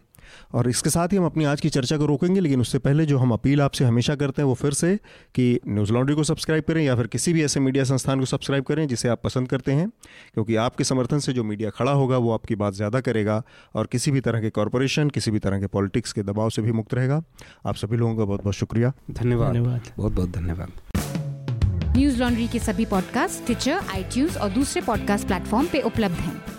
और इसके साथ ही हम अपनी आज की चर्चा को रोकेंगे लेकिन उससे पहले जो हम अपील आपसे हमेशा करते हैं वो फिर से कि न्यूज़ लॉन्ड्री को सब्सक्राइब करें या फिर किसी भी ऐसे मीडिया संस्थान को सब्सक्राइब करें जिसे आप पसंद करते हैं क्योंकि आपके समर्थन से जो मीडिया खड़ा होगा वो आपकी बात ज़्यादा करेगा और किसी भी तरह के कॉरपोरेशन किसी भी तरह के पॉलिटिक्स के दबाव से भी मुक्त रहेगा। आप सभी लोगों का बहुत बहुत शुक्रिया। धन्यवाद। धन्यवाद। बहुत बहुत धन्यवाद। न्यूज़ लॉन्ड्री के सभी पॉडकास्ट ट्विटर आई और दूसरे पॉडकास्ट प्लेटफॉर्म पे उपलब्ध हैं।